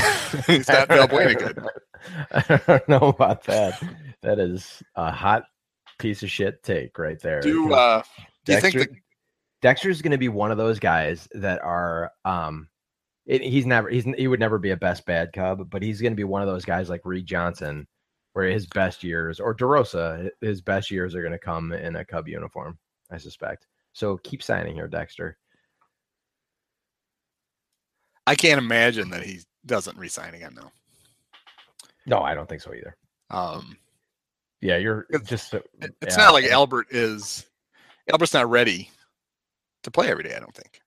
he's not Valbuena good. I don't know about that. That is a hot piece of shit take right there. Do uh, do you think that Dexter's going to be one of those guys that are um it, he's never he's he would never be a best bad cub, but he's going to be one of those guys like Reed Johnson where his best years or DeRosa his best years are going to come in a cub uniform, I suspect. So keep signing here, Dexter. I can't imagine that he doesn't resign again though. No, I don't think so either. Um, Yeah, you're It's- just it's yeah. not like Albert is. Albert's not ready to play every day. I don't think.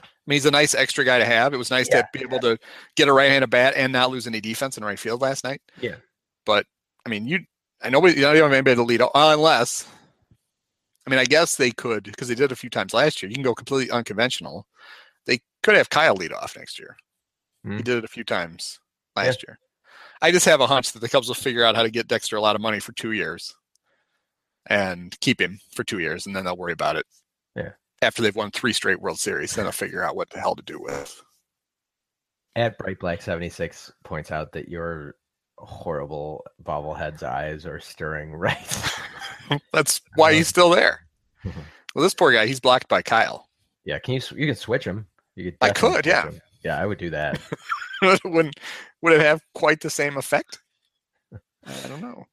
I mean, he's a nice extra guy to have. It was nice Yeah. to be able to get a right-handed bat and not lose any defense in right field last night. Yeah. But I mean, you, I know you don't have anybody to lead unless. I mean, I guess they could because they did it a few times last year. You can go completely unconventional. They could have Kyle lead off next year. He Hmm. did it a few times last year. I just have a hunch that the Cubs will figure out how to get Dexter a lot of money for two years and keep him for two years, and then they'll worry about it. Yeah. After they've won three straight World Series, then they'll figure out what the hell to do with. At Bright Black 76 points out that your horrible bobblehead's eyes are stirring right. That's why he's still there. Well, this poor guy, he's blocked by Kyle. yeah, can you you can switch him? You could I could, yeah. him. Yeah, I would do that. Wouldn't would it have quite the same effect? I don't know.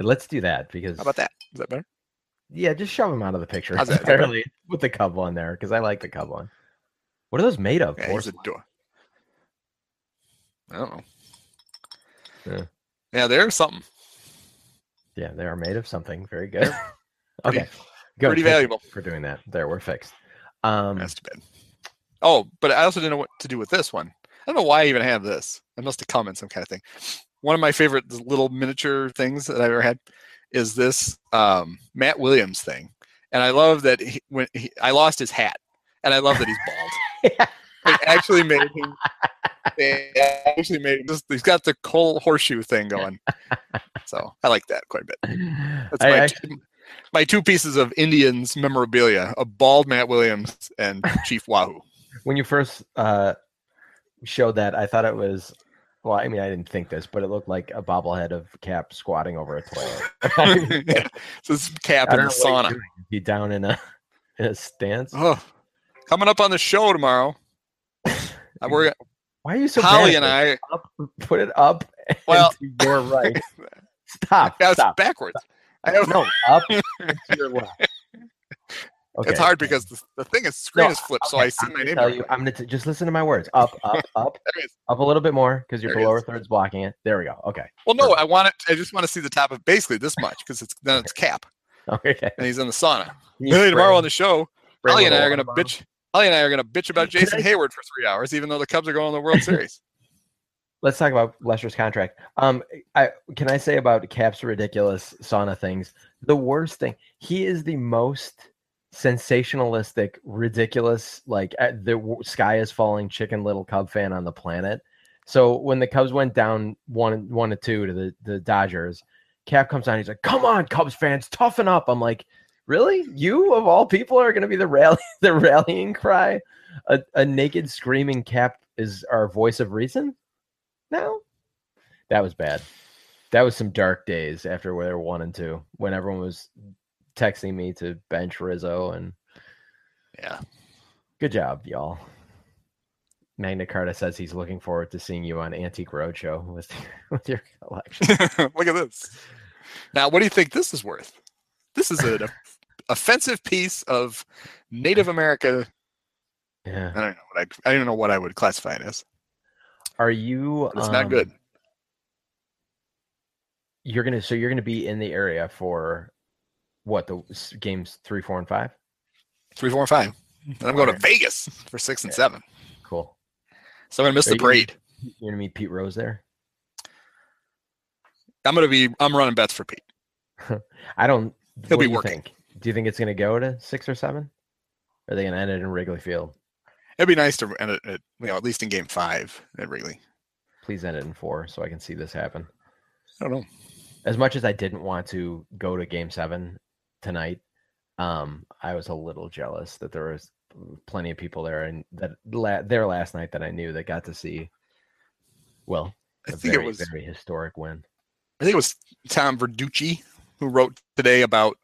Let's do that because How about that? Is that better? Yeah, just shove him out of the picture How's that? with the cub one there because I like the cub one. What are those made of? Yeah, he's a door. I don't know. Yeah. Yeah, there's something Yeah, they are made of something very good. Pretty- okay, good. pretty valuable. for doing that. There, we're fixed. Um, That's too bad. Oh, but I also didn't know what to do with this one. I don't know why I even have this. It must have come in some kind of thing. One of my favorite little miniature things that I've ever had is this um, Matt Williams thing, and I love that he, when he, I lost his hat, and I love that he's bald. They actually made him. They actually made him just. He's got the whole horseshoe thing going. So I like that quite a bit. That's my, actually- two, my two pieces of Indians memorabilia: a bald Matt Williams and Chief Wahoo. when you first uh, showed that, I thought it was. Well, I mean, I didn't think this, but it looked like a bobblehead of Cap squatting over a toilet. yeah. So this cap in don't the sauna. he's doing. Is He down in a in a stance. Oh, coming up on the show tomorrow. Uh, We're Why are you so Holly and? I. Up, put it up. and Well- to your right. Stop. It's stop. backwards. I have, No, up to your left. Okay. It's hard because the, the thing is screen No, is flipped, so I see I'm my name. Tell you, I'm gonna t- just listen to my words. Up, up, up, There it is. up a little bit more because your lower is. third's blocking it. There we go. Okay. Well, no, I want it. I just want to see the top of basically this much because it's then it's cap, Okay. and he's in the sauna. Hey, tomorrow on the show, spray a Holly and I are going to water bitch. Holly and I are going to bitch about Jason Heyward for three hours, even though the Cubs are going to the World Series. let's talk about Lester's contract. Um, I can I say about Cap's ridiculous sauna things. The worst thing, he is the most sensationalistic, ridiculous, like uh, the sky is falling, chicken little Cub fan on the planet. So when the Cubs went down one one to two to the the Dodgers, Cap comes on. He's like, "Come on, Cubs fans, toughen up." I'm like, "Really? You of all people are going to be the rally the rallying cry? A, a naked screaming Cap is our voice of reason?" No, that was bad. That was some dark days after they were one and two when everyone was texting me to bench Rizzo and Yeah. good job, y'all. Magna Carta says he's looking forward to seeing you on Antique Roadshow with with your collection. Look at this. Now, what do you think this is worth? This is an offensive piece of Native America. Yeah. I don't know what I. I don't know what I would classify it as. Are you? But it's not um, good. You're gonna so you're gonna be in the area for what the games three, four, and five. Three, four, and five. And I'm going to Vegas for six and Yeah. seven. Cool. So I'm going to miss Are the you gonna parade. You're gonna meet Pete Rose there. I'm gonna be. I'm running bets for Pete. I don't. He'll be do working. think? Do you think it's going to go to six or seven? Or are they going to end it in Wrigley Field? It'd be nice to end it, at, you know, at least in Game Five at Wrigley. Please end it in four so I can see this happen. I don't know. As much as I didn't want to go to Game Seven tonight, um, I was a little jealous that there was plenty of people there and that la- there last night that I knew that got to see. Well, I think very, it was. A very historic win. I think it was Tom Verducci who wrote today about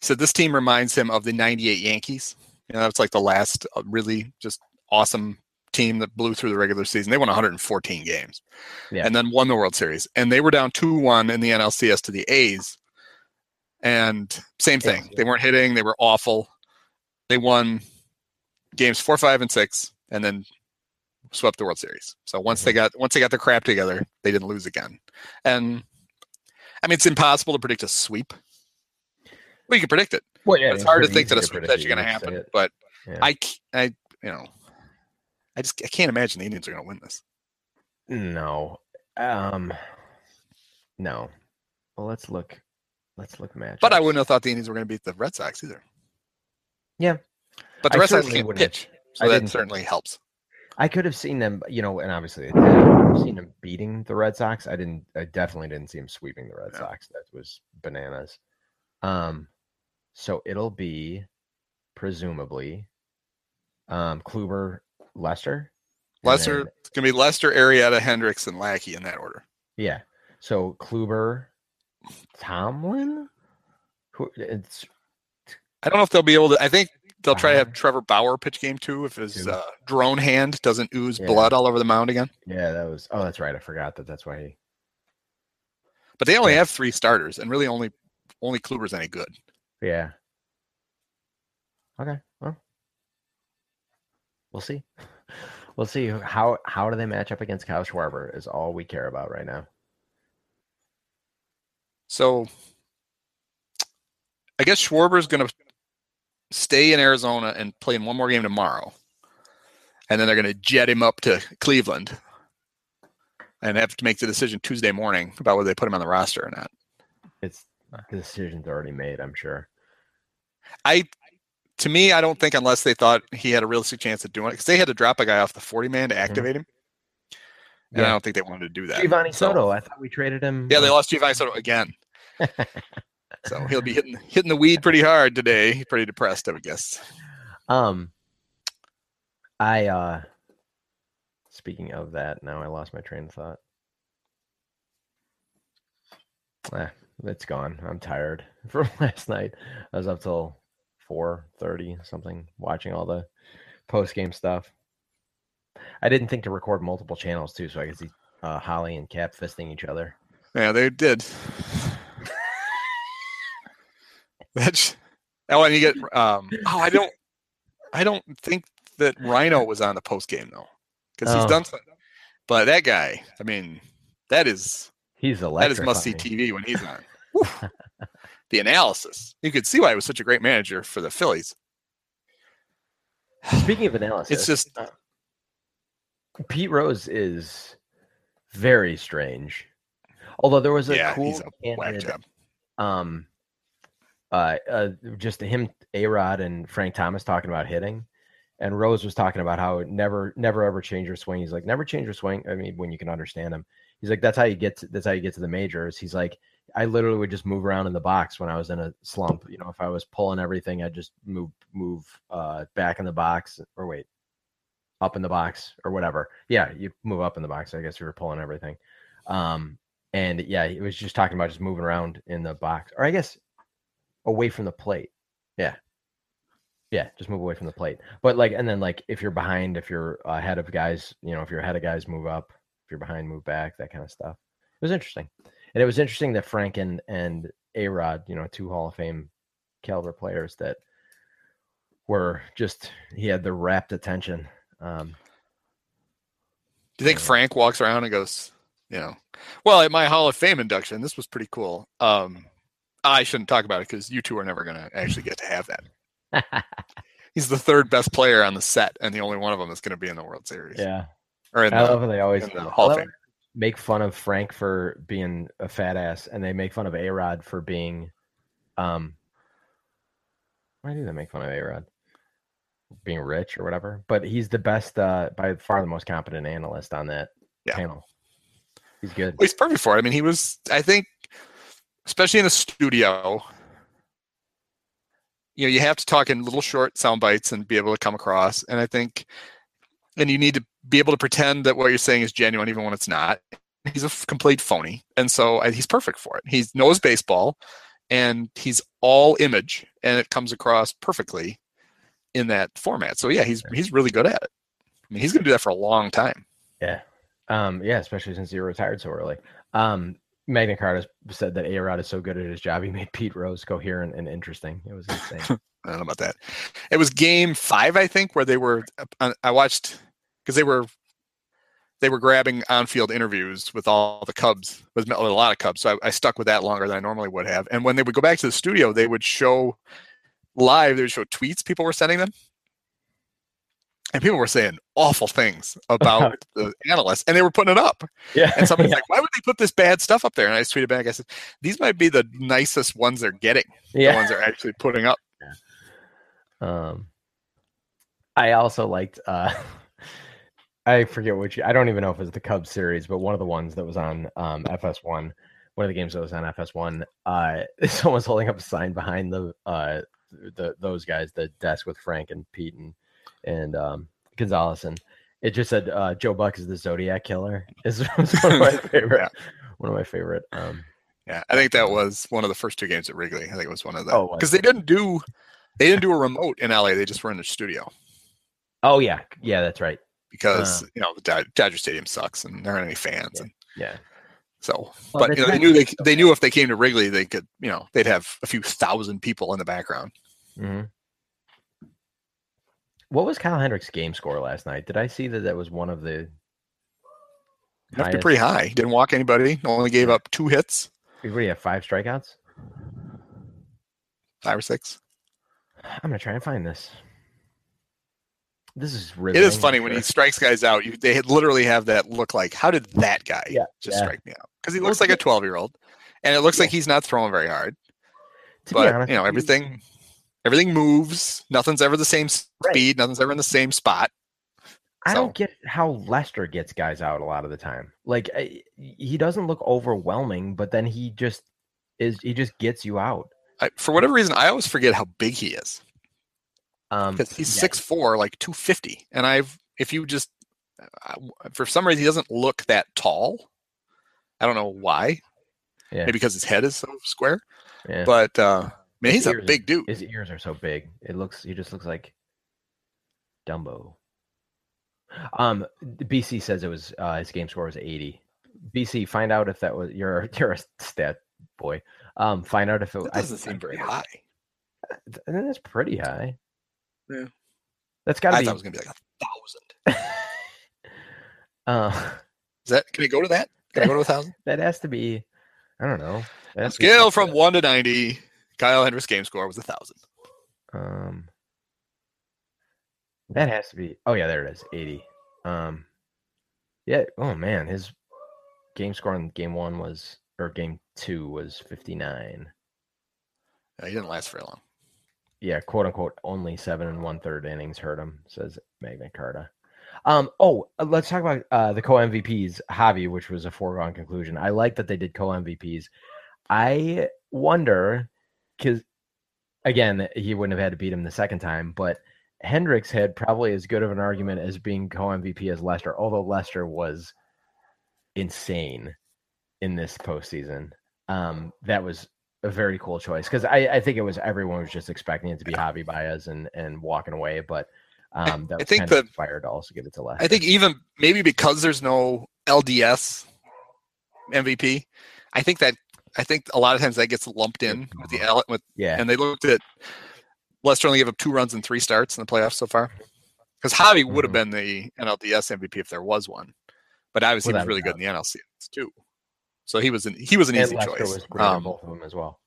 said this team reminds him of the 98 Yankees. You know, that's like the last uh, really just awesome team that blew through the regular season. They won 114 games Yeah. and then won the World Series. And they were down 2-1 in the NLCS to the A's. And same thing. Yeah. They weren't hitting, they were awful. They won games 4, 5 and 6 and then swept the World Series. So once they got once they got their crap together, they didn't lose again. And I mean, it's impossible to predict a sweep. Well, you can predict it. Well, yeah, it's hard to think that a sweep is actually going to happen. But Yeah. I, you know, I just I can't imagine the Indians are going to win this. No. Um no. Well let's look let's look match. But I wouldn't have thought the Indians were going to beat the Red Sox either. Yeah. But the I Red Sox can't wouldn't have- pitch, I so that didn't certainly helps. I could have seen them, you know, and obviously. I've seen them beating the Red Sox. I didn't I definitely didn't see them sweeping the Red Yeah. Sox. That was bananas. Um so it'll be presumably um Kluber Lester. and Lester, then- it's going to be Lester, Arrieta, Hendricks, and Lackey in that order. yeah. So Kluber Tomlin? Who it's I don't know if they'll be able to. I think they'll try to have Trevor Bauer pitch game two if his uh, drone hand doesn't ooze Yeah. blood all over the mound again. yeah, that was oh that's right. I forgot that that's why he But they only Yeah. have three starters, and really only only Kluber's any good. Yeah. Okay. Well, we'll see. We'll see how how do they match up against Kyle Schwarber is all we care about right now. So I guess Schwarber is going to stay in Arizona and play in one more game tomorrow. And then they're going to jet him up to Cleveland and have to make the decision Tuesday morning about whether they put him on the roster or not. It's the decision's already made, I'm sure. I, to me, I don't think unless they thought he had a realistic chance of doing it because they had to drop a guy off the 40 man to activate mm-hmm. him. And I don't think they wanted to do that. Giovanni So- Soto, I thought we traded him. Yeah, they lost Giovanni Soto again. So he'll be hitting hitting the weed pretty hard today. He's pretty depressed, I would guess. um I uh speaking of that, now I lost my train of thought. Ah, it's gone. I'm tired from last night. I was up till four thirty something watching all the post game stuff. I didn't think to record multiple channels too, so I could see uh, Holly and Cap fisting each other. Yeah, they did. That's oh, and you get um. Oh, I don't. I don't think that Ryno was on the post game though, because he's Oh. done. some- But that guy, I mean, that is He's that electric. is must see TV when he's on. The analysis, you could see why he was such a great manager for the Phillies. Speaking of analysis, It's just uh, Pete Rose is very strange. Although there was a yeah, cool a candid, um uh, uh just him A Rod and Frank Thomas talking about hitting. And Rose was talking about how it never never ever change your swing. He's like, never change your swing. I mean, when you can understand him. He's like, that's how you get to, that's how you get to the majors. He's like, I literally would just move around in the box when I was in a slump. You know, if I was pulling everything, I'd just move move uh back in the box or wait, up in the box or whatever. Yeah, you move up in the box. I guess you were pulling everything. Um, and yeah, he was just talking about just moving around in the box, or I guess away from the plate. Yeah. Yeah, just move away from the plate. But like, and then like, if you're behind, if you're ahead of guys, you know, if you're ahead of guys, move up. If you're behind, move back. That kind of stuff. It was interesting, and it was interesting that Frank and and A Rod, you know, two Hall of Fame caliber players that were just he had the rapt attention. Um, Do you think Frank walks around and goes, you know, well, at my Hall of Fame induction, this was pretty cool. Um, I shouldn't talk about it because you two are never going to actually get to have that. He's the third best player on the set, and the only one of them that's going to be in the World Series yeah, or in I the, love how they always the Hall of Fame. make fun of Frank for being a fat ass, and they make fun of A Rod for being, um, why do they make fun of A Rod? Being rich or whatever, but he's the best, uh, by far the most competent analyst on that Yeah. panel. He's good. Well, he's perfect for it. I mean, he was, I think, especially in a studio, you know, you have to talk in little short sound bites and be able to come across. And I think, and you need to be able to pretend that what you're saying is genuine, even when it's not. He's a f- complete phony. And so I, he's perfect for it. He knows baseball and he's all image and it comes across perfectly in that format. So yeah, he's, he's really good at it. I mean, he's going to do that for a long time. Yeah. Um, yeah, especially since he retired so early. Um, Magna Carta said that Arod is so good at his job, he made Pete Rose coherent and interesting. It was insane. I don't know about that. It was game five, I think, where they were. I watched because they were they were grabbing on-field interviews with all the Cubs, with a lot of Cubs. So I, I stuck with that longer than I normally would have. And when they would go back to the studio, they would show live. They would show tweets people were sending them, and people were saying awful things about the analysts, and they were putting it up. yeah. And somebody's like, "Why would they put this bad stuff up there?" And I just tweeted back. I said, "These might be the nicest ones they're getting. The ones they're actually putting up." Um, I also liked. Uh, I forget which. I don't even know if it was the Cubs series, but one of the ones that was on um, FS1. One of the games that was on FS1. Uh, someone's holding up a sign behind the uh, the those guys, the desk with Frank and Pete and and um, Gonzalez, and it just said uh, Joe Buck is the Zodiac killer. Is one of my favorite. Yeah. One of my favorite. Um, Yeah, I think that was one of the first two games at Wrigley. I think it was one of them Oh, because they didn't do they didn't do a remote in LA. They just were in the studio oh yeah, yeah, that's right. because Uh. you know the Dodger Stadium sucks and there aren't any fans, and Yeah. So. Well, but you know, they knew they they knew if they came to Wrigley, they could you know they'd have a few thousand people in the background. hmm What was Kyle Hendricks' game score last night? Did I see that that was one of the? You have to be pretty high. Didn't walk anybody. Only gave up two hits, What do you have? Five strikeouts. five or six. I'm gonna try and find this. This is It riveting, is funny when he strikes guys out. You, they literally have that look like, how did that guy Yeah, just yeah. strike me out? Because he looks like a 12 year old, and it looks Yeah. like he's not throwing very hard. To be but honest, you know everything everything moves nothing's ever the same Right. speed nothing's ever in the same spot I so- don't get how Lester gets guys out a lot of the time. Like I- he doesn't look overwhelming, but then he just is. He just gets you out. I, for whatever reason i always forget how big he is Um, because he's yeah, six four, like 250 and i've if you just for some reason he doesn't look that tall i don't know why Yeah. maybe because his head is so square yeah. but uh man His he's a ears are- big dude His ears are so big. It looks. He just looks like Dumbo. Um, BC says it was uh, his game score was 80. BC, find out if that was you're you're a stat boy. Um, find out if it. that I- doesn't seem very high I that's pretty high. Yeah. That's gotta i to thought it be. was gonna be like a thousand uh, is that can it go to that can it go to a thousand that has to be. I don't know. That On has to be scale from one to 90 kyle hendricks game score was a thousand Um, that has to be. Oh yeah, there it is. Eighty. Um, yeah. Oh man, his game score in game one was or game two was fifty nine. Yeah, he didn't last very long Yeah, quote unquote, only seven and one third innings hurt him. Says Magna Carta. Um. Oh, uh, let's talk about uh, the co MVPs. Javi, which was a foregone conclusion. I like that they did co MVPs. I wonder because again, he wouldn't have had to beat him the second time, but Hendricks had probably as good of an argument as being co MVP as Lester, although Lester was insane in this postseason. Um, that was a very cool choice because I, I think it was everyone was just expecting it to be Javi Baez and and walking away, but um, that I think kind of the- inspired to also give it to Lester. I think even maybe because there's no LDS MVP, I think that I think a lot of times that gets lumped in with the L with yeah, and they looked at Lester only gave up two runs in three starts in the playoffs so far. Because Javi would have been the NLDS MVP if there was one, but obviously he was really good in the NLCS too. So he was an he was an and easy Lester choice. was great Um, both of them as well.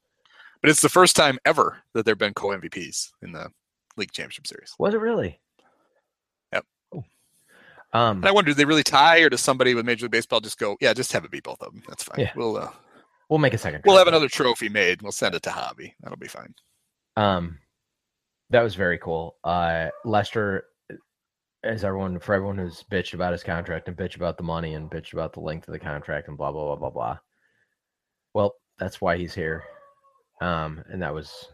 but it's the first time ever that there've been co MVPs in the league championship series. Was it really? Yep. Cool. Um, And I wonder, do they really tie, or does somebody with Major League Baseball just go, yeah, just have it be both of them? That's fine. Yeah. We'll uh, we'll make a second. we'll have another trophy made. We'll send it to Hobby. That'll be fine. Um, that was very cool. Uh, Lester, as everyone for everyone who's bitched about his contract and bitched about the money and bitched about the length of the contract and blah blah blah blah blah. Well, that's why he's here. Um, and that was,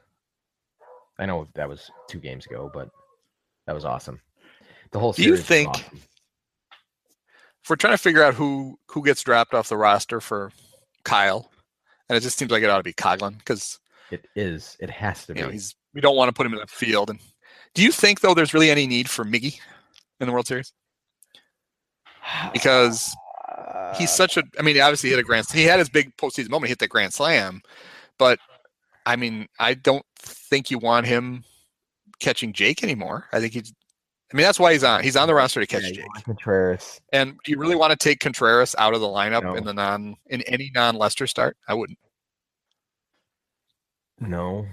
I know that was two games ago, but that was awesome. The whole Do you think- awesome. If we're trying to figure out who who gets dropped off the roster for Kyle, and it just seems like it ought to be Coghlan because it is? It has to be. know we don't want to put him in the field. And do you think though there's really any need for Miggy in the World Series because he's such a I mean obviously he hit a grand he had his big postseason moment he hit that grand slam, but I mean I don't think you want him catching Jake anymore. I think he's I mean that's why he's on he's on the roster to catch Yeah, Jake. Contreras. And do you really want to take Contreras out of the lineup No. in the non in any non Lester start? I wouldn't. No.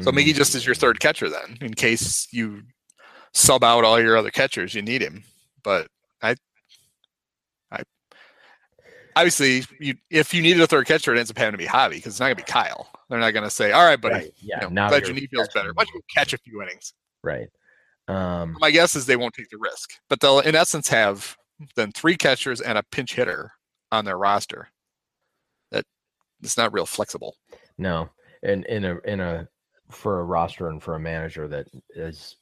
So Miggy Mm, just is your third catcher then, in case you sub out all your other catchers, you need him. But I, I obviously you if you needed a third catcher, it ends up having to be Javi because it's not gonna be Kyle. They're not gonna say, "All right, buddy, Right. Yeah. you know, glad your knee feels better. Why don't you catch a few innings?" Right. Um, My guess is they won't take the risk, but they'll in essence have then three catchers and a pinch hitter on their roster. That it's not real flexible. no, and in a in a for a roster and for a manager that has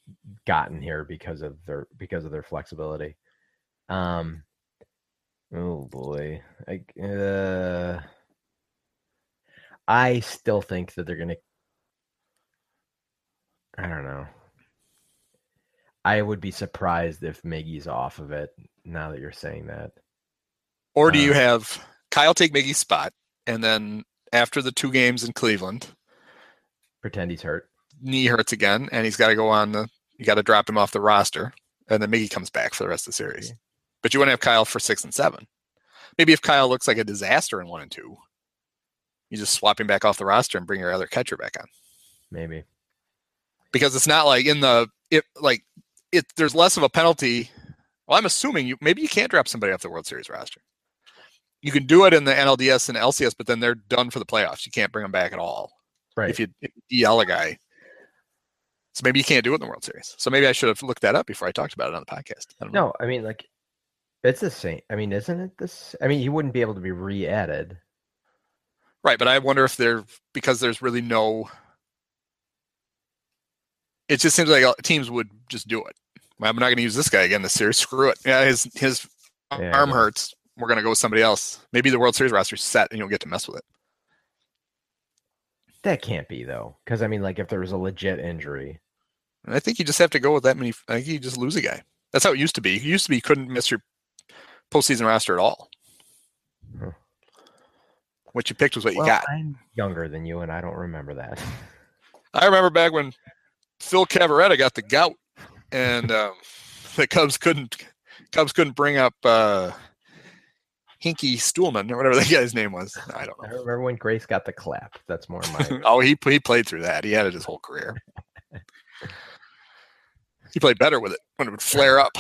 gotten here because of their because of their flexibility. Um. Oh boy, I uh, I still think that they're gonna. I don't know. I would be surprised if Miggy's off of it now that you're saying that. Or do you Uh, have Kyle take Miggy's spot, and then after the two games in Cleveland, Pretend he's hurt. knee hurts again, and he's got to go on the. You got to drop him off the roster, and then Miggy comes back for the rest of the series. Yeah. But you want to have Kyle for six and seven. Maybe if Kyle looks like a disaster in one and two, you just swap him back off the roster and bring your other catcher back on. Maybe. because it's not like in the it like it there's less of a penalty. Well, I'm assuming you maybe you can't drop somebody off the World Series roster. You can do it in the NLDS and LCS, but then they're done for the playoffs. You can't bring them back at all Right. if you if you DL a guy. So maybe you can't do it in the World Series. So maybe I should have looked that up before I talked about it on the podcast. I don't know. No, I mean like it's the same. I mean, isn't it this? I mean, he wouldn't be able to be re-added. Right, but I wonder if they're because there's really no. It just seems like teams would just do it. I'm not going to use this guy again this series. Screw it. Yeah, his his Yeah, arm hurts. We're going to go with somebody else. Maybe the World Series roster's set, and you'll get to mess with it. That can't be though, because I mean, like if there was a legit injury, And I think you just have to go with that many. I think you just lose a guy. That's how it used to be. It used to be you couldn't miss your postseason roster at all. Huh. What you picked was what you got. I'm younger than you, and I don't remember that. I remember back when Phil Cavarretta got the gout, and um, the Cubs couldn't Cubs couldn't bring up uh, Hinky Stuhlman or whatever that guy's name was. I don't know. I remember when Grace got the clap. That's more my. oh, he he played through that. He had it his whole career. he played better with it when it would flare up.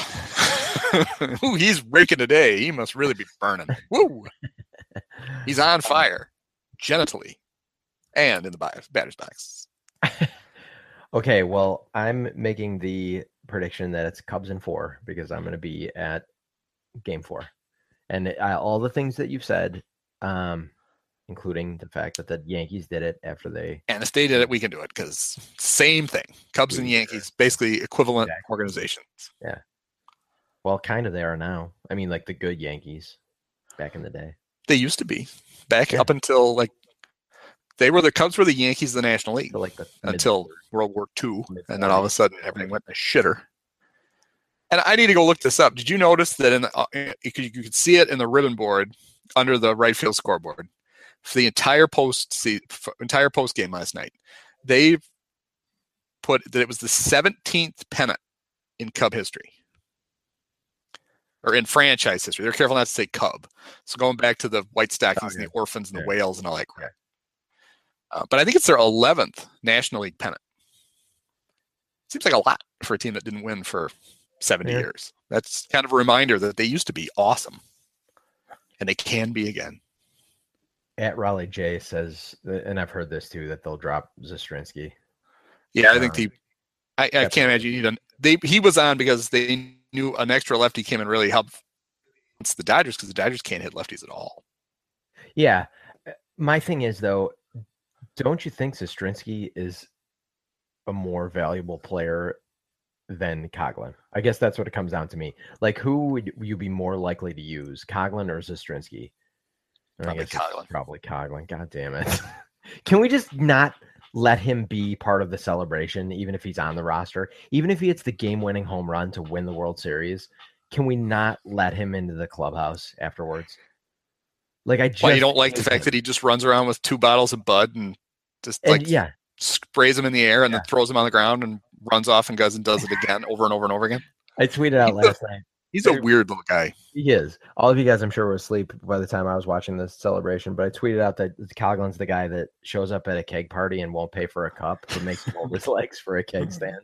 Ooh, he's raking today. He must really be burning. Woo! He's on fire, genitally, and in the batter's box. okay, well, I'm making the prediction that it's Cubs in four because I'm going to be at Game Four, and it- I, all the things that you've said, um, including the fact that the Yankees did it after they And if they did it, we can do it because same thing. Cubs and. Yankees, basically equivalent Exactly. organizations. Yeah. Well, kind of they are now. I mean, like the good Yankees back in the day. They used to be back Yeah. up until like they were the Cubs were the Yankees of the National League So like the until World War II, mid- and then all of a sudden everything went to shitter. And I need to go look this up. Did you notice that in the, uh, you could you could see it in the ribbon board under the right field scoreboard for the entire post see entire post game last night? They put that it was the 17th pennant in Cub history or in franchise history. They're careful not to say Cub. So going back to the White Stockings and the Orphans and the Yeah. Whales and all that crap. Uh, but I think it's their 11th National League pennant. Seems like a lot for a team that didn't win for 70 Yeah. years. That's kind of a reminder that they used to be awesome and they can be again. At Raleigh J says, and I've heard this too, that they'll drop Zastryzny. Yeah, I think Um, the I, I can't imagine you an they he was on because they knew an extra lefty came and really helped It's the Dodgers because the Dodgers can't hit lefties at all. Yeah. uh, My thing is though, don't you think Zastryzny is a more valuable player than Coghlan? I guess that's what it comes down to me. Like, who would you be more likely to use, Coghlan or Zastryzny? Probably Coghlan. Probably Coghlan. God damn it! Can we just not let him be part of the celebration, even if he's on the roster, even if he hits the game-winning home run to win the World Series? Can we not let him into the clubhouse afterwards? Like I just Why you don't like the fact that he just runs around with two bottles of Bud and just And like yeah, sprays them in the air and Yeah. then throws them on the ground and runs off and goes and does it again over and over and over again. I tweeted out He's a- last night. He's a weird little guy. He is. All of you guys, I'm sure, were asleep by the time I was watching this celebration. But I tweeted out that Coghlan's the guy that shows up at a keg party and won't pay for a cup, but makes him hold his legs for a keg stand.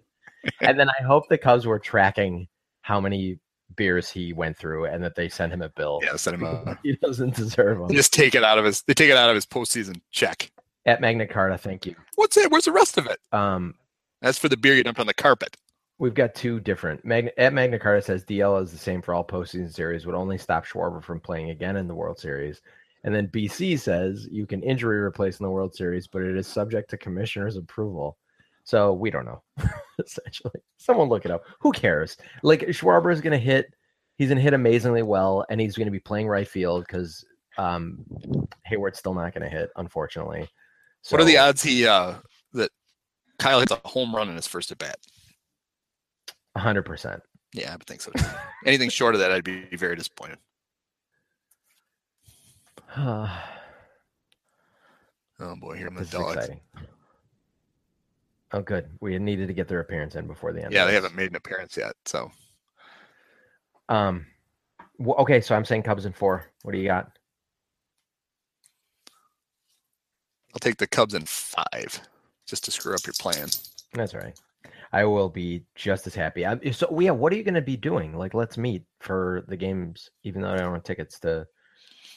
And then I hope the Cubs were tracking how many beers he went through, and that they sent him a bill. Yeah, send him a, He doesn't deserve them. they just take it out of his they take it out of his postseason check. At Magna Carta, thank you. What's it? Where's the rest of it? Um, That's for the beer you dumped on the carpet. We've got two different. Magna, at Magna Carta says DL is the same for all postseason series, would only stop Schwarber from playing again in the World Series. And then BC says you can injury replace in the World Series, but it is subject to commissioner's approval. So we don't know. essentially, someone look it up. Who cares? Like Schwarber is going to hit. He's going to hit amazingly well, and he's going to be playing right field because um, Heyward's still not going to hit, unfortunately. What are the odds he uh that Kyle hits a home run in his first at bat? 100%. Yeah, I would think so. Anything short of that, I'd be very disappointed. Oh boy, here I'm the dogs. Oh, good. We needed to get their appearance in before the end. Yeah, they haven't made an appearance yet. So Um. wh- okay, so I'm saying Cubs in four. What do you got? I'll take the Cubs in five, just to screw up your plan. That's right. I will be just as happy. I'm, so, yeah, what are you going to be doing? Like, let's meet for the games. Even though I don't have tickets to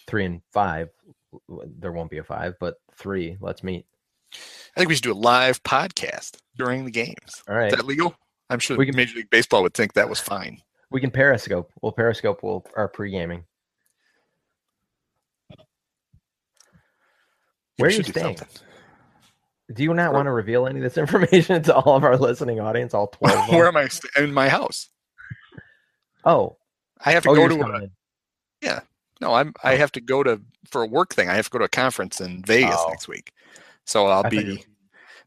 three and five, there won't be a five, but three. Let's meet. I think we should do a live podcast during the games. All right. Is that legal? I'm sure We can- Major League Baseball would think that was fine. We can Periscope. We'll Periscope. We'll our pre gaming. Where are you staying? something. Do you not want to reveal any of this information to all of our listening audience? All twelve. Where am I? st- In my house. Oh, I have to oh, go to a, in. no. I'm. I Oh. have to go to for a work thing. I have to go to a conference in Vegas Oh. next week. So I'll I you be.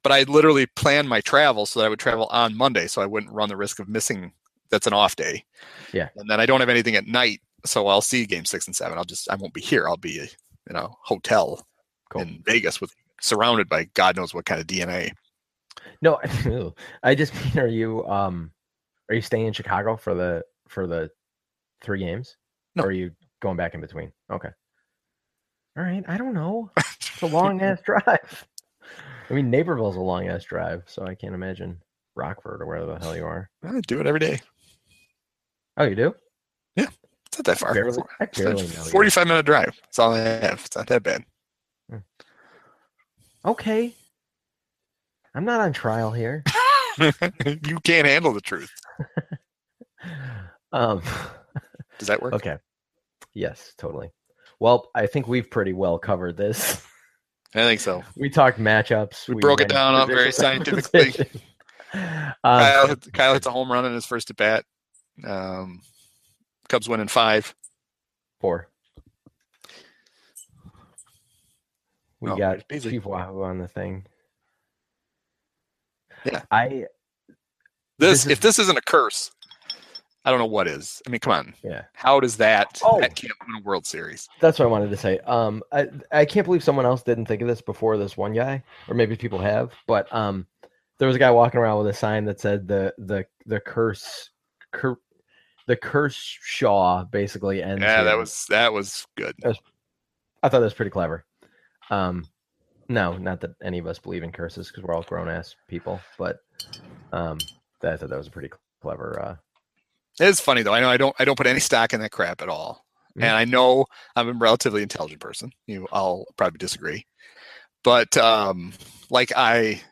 But I literally planned my travel so that I would travel on Monday, so I wouldn't run the risk of missing. That's an off day. Yeah. And then I don't have anything at night, so I'll see game six and seven. I'll just. I won't be here. I'll be in a hotel Cool. in Vegas with surrounded by God knows what kind of DNA. No, I just mean, are you um, are you staying in Chicago for the for the three games? No. Or are you going back in between? Okay. All right. I don't know. It's a long ass drive. I mean, Naperville's a long ass drive, so I can't imagine Rockford or wherever the hell you are. I do it every day. Oh, you do? Yeah. It's not that far. Barely, I it's barely know. you. 45 minute drive. That's all I have. It's not that bad. Okay. I'm not on trial here. you can't handle the truth. Um. Does that work? Okay. Yes, totally. Well, I think we've pretty well covered this. I think so. We talked matchups. We broke it down on very scientifically. position. Kyle, Um, Kyle hits a home run in his first at bat. Um, Cubs win in five. four. We Oh, got Beasley. Chief Wahoo on the thing. Yeah. I This, This is- if this isn't a curse, I don't know what is. I mean, come on. yeah. How does that? Oh. That can't win a World Series. That's what I wanted to say. Um, I I can't believe someone else didn't think of this before this one guy, or maybe people have. But um, there was a guy walking around with a sign that said the the the curse, cur, the curse Shaw basically ends. Yeah, that was that was good. I thought that was pretty clever. Um, no, not that any of us believe in curses because we're all grown ass people, but um, that, I thought that was a pretty clever uh, It is funny though. I know I don't I don't put any stock in that crap at all. Mhm. And I know I'm a relatively intelligent person. You I'll probably disagree. But um like I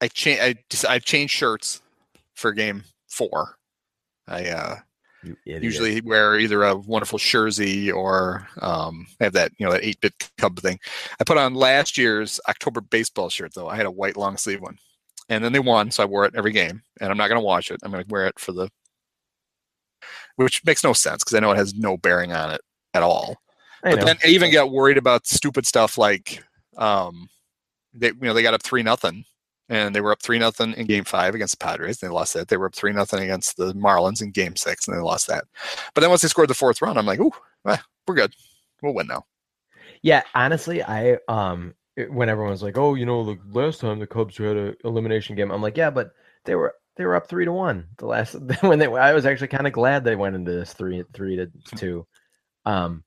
I change I just I've changed shirts for game 4. I uh. Usually wear either a wonderful jersey or um, I have that you know that eight bit cub thing. I put on last year's October baseball shirt though. I had a white long sleeve one, and then they won, so I wore it every game. And I'm not going to wash it. I'm going to wear it for the, which makes no sense because I know it has no bearing on it at all. I But know. then I even got worried about stupid stuff like, um, they you know they got up three nothing, and they were up three nothing in Game Five against the Padres. And they lost that. They were up three nothing against the Marlins in Game Six, and they lost that. But then once they scored the fourth run, I'm like, ooh, eh, we're good. We'll win now. Yeah, honestly, I um when everyone was like, "Oh, you know, the last time the Cubs had an elimination game," I'm like, "Yeah, but they were they were up three to one the last when they I was actually kind of glad they went into this three three to two. Um,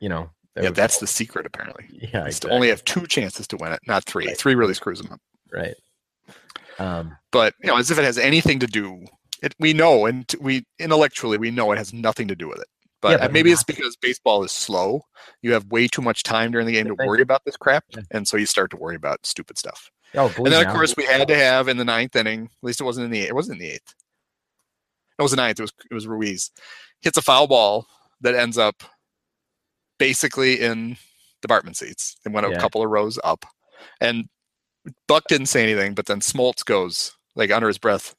you know, Yeah, that's the secret apparently. yeah, exactly, only have two chances to win it, not three. Right. Three really screws them up. right. Um, But you know, as if it has anything to do. It, we know, and we intellectually we know it has nothing to do with it. But, Yeah, uh, but maybe it's not- because baseball is slow. You have way too much time during the game to worry about this crap, Yeah. and so you start to worry about stupid stuff. oh, And then of course we had to have in the ninth inning. At least it wasn't in the it wasn't in the eighth. It was the ninth. It was it was Ruiz hits a foul ball that ends up basically in department seats and went a couple of rows up. And Buck didn't say anything, but then Smoltz goes like under his breath,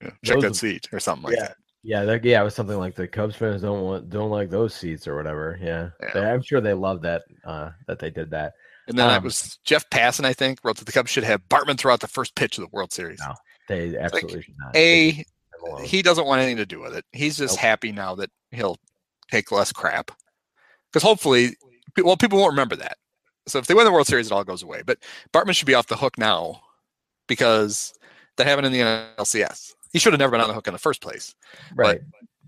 you know, check Those that seat or something like yeah. that. Yeah, that, yeah, it was something like the Cubs fans don't want don't like those seats or whatever. Yeah, Yeah. They- I'm sure they love that uh, that they did that. And then it Um, was Jeff Passan, I think, wrote that the Cubs should have Bartman throw out the first pitch of the World Series. No, They absolutely should not. A, They should leave him alone. he doesn't want anything to do with it. He's just Nope. happy now that he'll take less crap. Because hopefully, well, people won't remember that. So if they win the World Series, it all goes away. But Bartman should be off the hook now because that happened in the NLCS. He should have never been on the hook in the first place. right.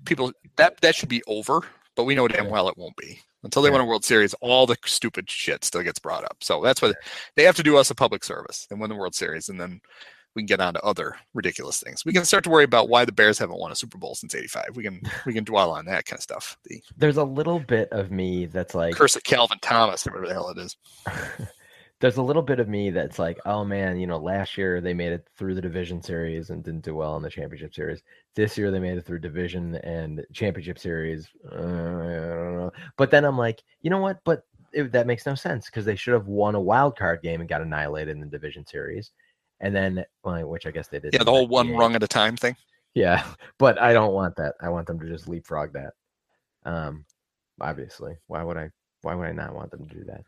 People that that should be over, but we know damn well it won't be until they Yeah. win a World Series. All the stupid shit still gets brought up. So that's what they have to do us a public service and win the World Series, and then we can get on to other ridiculous things. We can start to worry about why the Bears haven't won a Super Bowl since '85. We can we can dwell on that kind of stuff. The There's a little bit of me that's like curse of Calvin Thomas, or whatever the hell it is. there's a little bit of me that's like, oh man, you know, last year they made it through the division series and didn't do well in the championship series. This year they made it through division and championship series. Uh, I don't know. But then I'm like, you know what? But it, that makes no sense because they should have won a wild card game and got annihilated in the division series. And then, well, which I guess they did. Yeah, the whole one 98. rung at a time thing. Yeah, but I don't want that. I want them to just leapfrog that. Um, obviously, why would I? Why would I not want them to do that?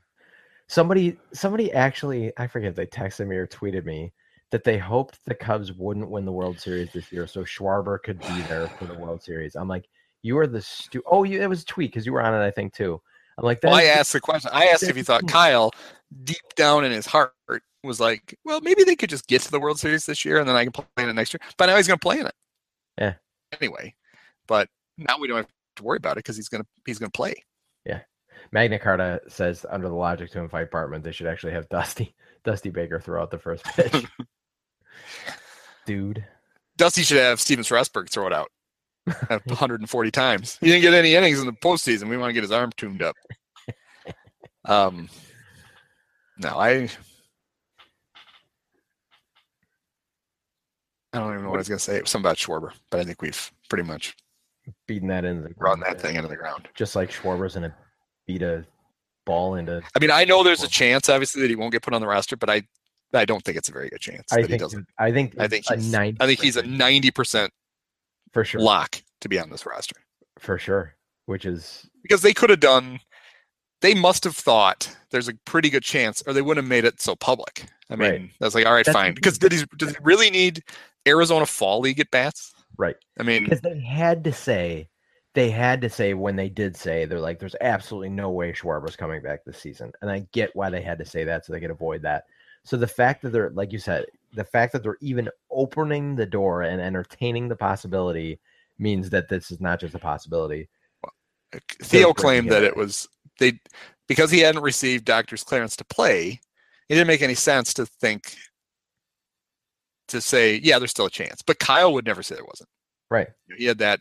Somebody, somebody actually, I forget if they texted me or tweeted me that they hoped the Cubs wouldn't win the World Series this year, so Schwarber could be there for the World Series. I'm like, you are the stu. Oh, you, it was a tweet because you were on it, I think too. I'm like, Well, I asked the question. I asked if you thought. Kyle, deep down in his heart, was like, well, maybe they could just get to the World Series this year, and then I can play in it next year. But now he's going to play in it. Yeah. Anyway, but now we don't have to worry about it because he's going to he's going to play. Yeah. Magna Carta says under the logic to invite Bartman, they should actually have Dusty Dusty Baker throw out the first pitch. Dude. Dusty should have Steven Strasburg throw it out 140 times. He didn't get any innings in the postseason. We want to get his arm tuned up. Um, no, I. I don't even know what I was going to say. It was something about Schwarber, but I think we've pretty much beaten that into the run ground, that thing into the ground. Just like Schwarber's gonna beat a ball into. I mean, I know there's a chance, obviously, that he won't get put on the roster, but I, I don't think it's a very good chance I think. I think. I think he's. 90 I think he's a 90 percent for sure. lock to be on this roster. For sure. Which is because they could have done they must have thought there's a pretty good chance or they wouldn't have made it so public i mean Right. that's like all right That's fine because did he does he really need arizona fall league at bats right i mean because they had to say. They had to say when they did say they're like, there's absolutely no way Schwarber's coming back this season, and I get why they had to say that so they could avoid that. So the fact that they're like you said, the fact that they're even opening the door and entertaining the possibility means that this is not just a possibility. theo claimed that it. it was they because he hadn't received doctor's clearance to play it didn't make any sense to think to say yeah there's still a chance but kyle would never say there wasn't Right. He had that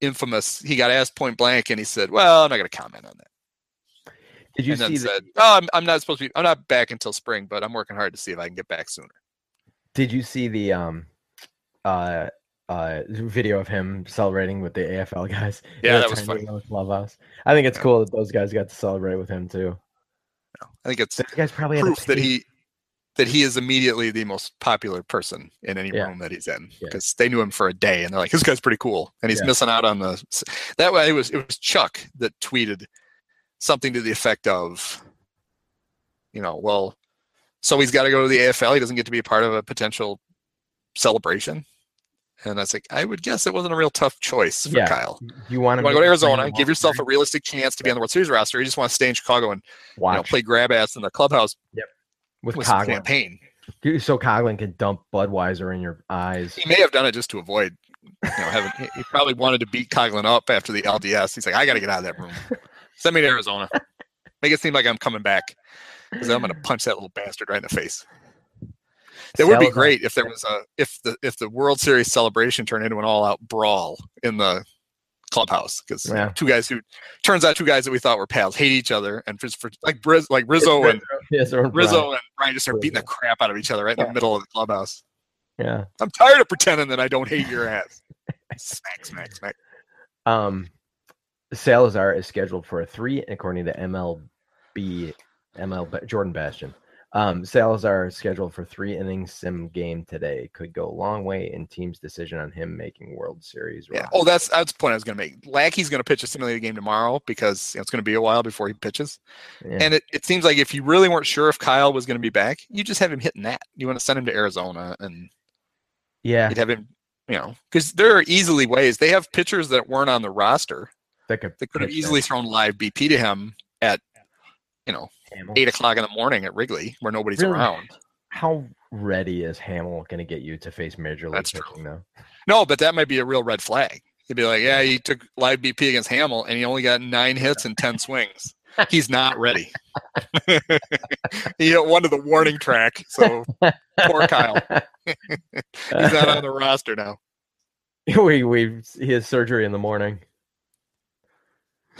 infamous. He got asked point blank, and he said, "Well, I'm not going to comment on that." Did you and then see? The, "Oh, I'm, I'm not supposed to be. I'm not back until spring, but I'm working hard to see if I can get back sooner." did you see the um, uh, uh, video of him celebrating with the AFL guys? Yeah, that was funny. Clubhouse. I think it's Yeah. cool that those guys got to celebrate with him too. I think it's Those guys probably proof that he that he is immediately the most popular person in any Yeah. room that he's in Yeah. because they knew him for a day and they're like, "This guy's pretty cool," and he's Yeah. missing out on the. That way, it was it was Chuck that tweeted something to the effect of, you know, well, so he's got to go to the AFL. He doesn't get to be a part of a potential celebration. And that's like, I would guess it wasn't a real tough choice for Yeah. Kyle. You want to go to Arizona, give yourself a realistic chance to be on the World Series roster. You just want to stay in Chicago and you know, play grab ass in the clubhouse with with Coghlan. campaign. Dude, So Coghlan can dump Budweiser in your eyes. He may have done it just to avoid, you know, having. he- probably wanted to beat Coghlan up after the LDS. He's like, I got to get out of that room. Send me to Arizona. Make it seem like I'm coming back because I'm going to punch that little bastard right in the face. It would be great if there was a if the if the World Series celebration turned into an all out brawl in the clubhouse because Yeah. two guys who turns out two guys that we thought were pals hate each other and just for like Briz, like Rizzo and Yes, Rizzo and Bryant just start beating the crap out of each other right in Yeah. the middle of the clubhouse. Yeah. I'm tired of pretending that I don't hate your ass. smack, smack, smack. Um, Salazar is scheduled for a three, according to MLB, ML Jordan Bastian. Um, Salazar is scheduled for three innings sim game today. Could go a long way in team's decision on him making World Series. Yeah. roster. Oh, that's that's the point I was going to make. Lackey's going to pitch a simulated game tomorrow because you know, it's going to be a while before he pitches. Yeah. And it, it seems like if you really weren't sure if Kyle was going to be back, you just have him hitting that. You want to send him to Arizona and yeah, you'd have him, you know, because there are easily ways. They have pitchers that weren't on the roster that could that could have easily thrown live BP to him at, you know. Eight o'clock in the morning at Wrigley where nobody's Really? around. How ready is Hammel going to get you to face Major League That's true. though? No, but that might be a real red flag. He'd be like, yeah, he took live BP against Hammel and he only got nine hits and 10 swings. He's not ready. he one to the warning track. So poor Kyle. He's not on the roster now. we we he has surgery in the morning.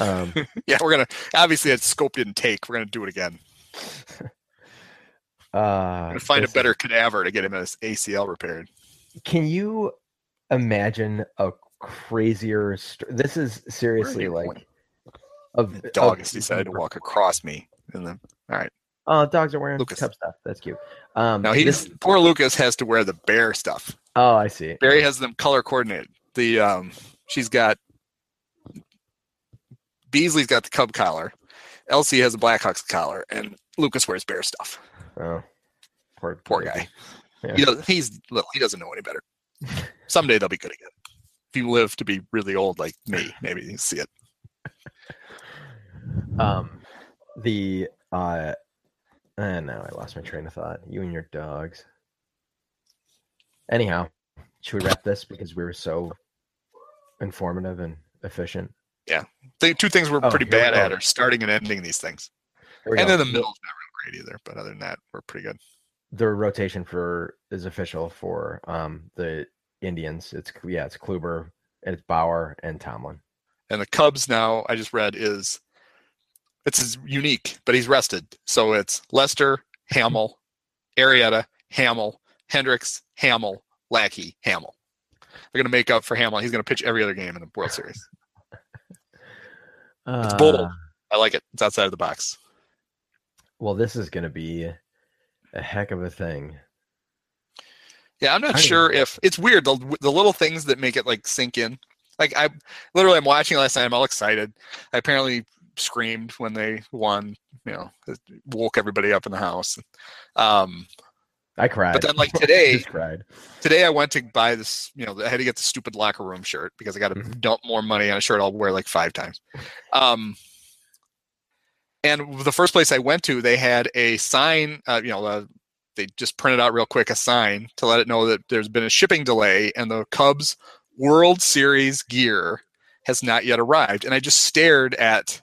Um, Yeah, we're going to, obviously, that scope didn't take. We're going to do it again. uh, find a better cadaver to get him his ACL repaired. Can you imagine a crazier? St- this is seriously like going? The dog has decided to walk across me. And then, all right. Oh, dogs are wearing Lucas. cup stuff. That's cute. Um, Now, he's, this- poor Lucas has to wear the bear stuff. oh, I see. Barry has them color coordinated. The um, she's got Beasley's got the Cub collar, Elsie has a Blackhawks collar, and Lucas wears bear stuff. Oh, poor Poor guy. Yeah. He does, he's little. He doesn't know any better. Someday they'll be good again. If you live to be really old like me, maybe you see it. Um, the uh, uh, now I lost my train of thought. You and your dogs. Anyhow, should we wrap this because we were so informative and efficient? Yeah, the two things we're Oh, pretty bad at are starting and ending these things. And go. then the middle's not real great either. But other than that, we're pretty good. the rotation for is official for um the Indians. It's yeah, it's Kluber, and it's Bauer and Tomlin. And the Cubs now, I just read, is it's is unique, but he's rested. So it's Lester, Hammel, Arrieta, Hammel, Hendricks, Hammel, Lackey, Hammel. They're going to make up for Hammel. He's going to pitch every other game in the World Series. It's bold. I like it. It's outside of the box. Well, this is going to be a heck of a thing. Yeah, I'm not I sure if it's weird the the little things that make it like sink in. Like I literally I'm watching last night. I'm all excited. I apparently screamed when they won. You know, it woke everybody up in the house. Um, I cried. but then like today, cried. today I went to buy this. You know, I had to get the stupid locker room shirt because I got to Mhm. dump more money on a shirt I'll wear like five times. Um, and the first place I went to, they had a sign. Uh, you know, uh, they just printed out real quick a sign to let it know that there's been a shipping delay and the Cubs World Series gear has not yet arrived. And I just stared at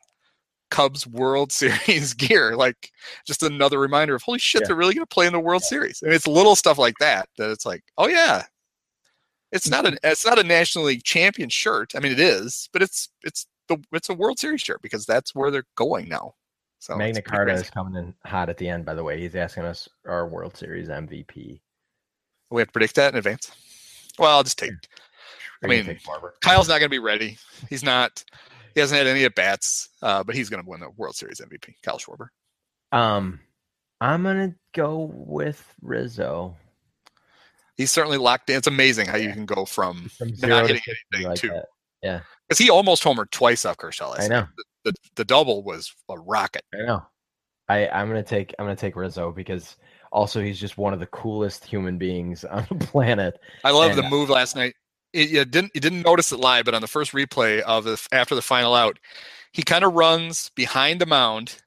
Cubs World Series gear, like just another reminder of holy shit, Yeah. they're really going to play in the World Series. And it's little stuff like that that it's like, oh yeah, It's not a mm-hmm. it's not a National League champion shirt. I mean, it is, but it's it's the it's a World Series shirt because that's where they're going now. So Magna Carta is coming in hot at the end. By the way, he's asking us our World Series MVP. We have to predict that in advance. Well, I'll just take. I mean, Kyle's not going to be ready. He's not. He hasn't had any at bats, uh, but he's going to win the World Series MVP. Kyle Schwarber. Um, I'm going to go with Rizzo. He's certainly locked in. It's amazing how yeah. you can go from, from not hitting anything like to that. yeah, because he almost homered twice off Kershaw. I know the, the, the double was a rocket. I know. I I'm gonna take I'm gonna take Rizzo because also he's just one of the coolest human beings on the planet. I love and, the move last night. It, you didn't you didn't notice it live, but on the first replay of the after the final out, he kind of runs behind the mound,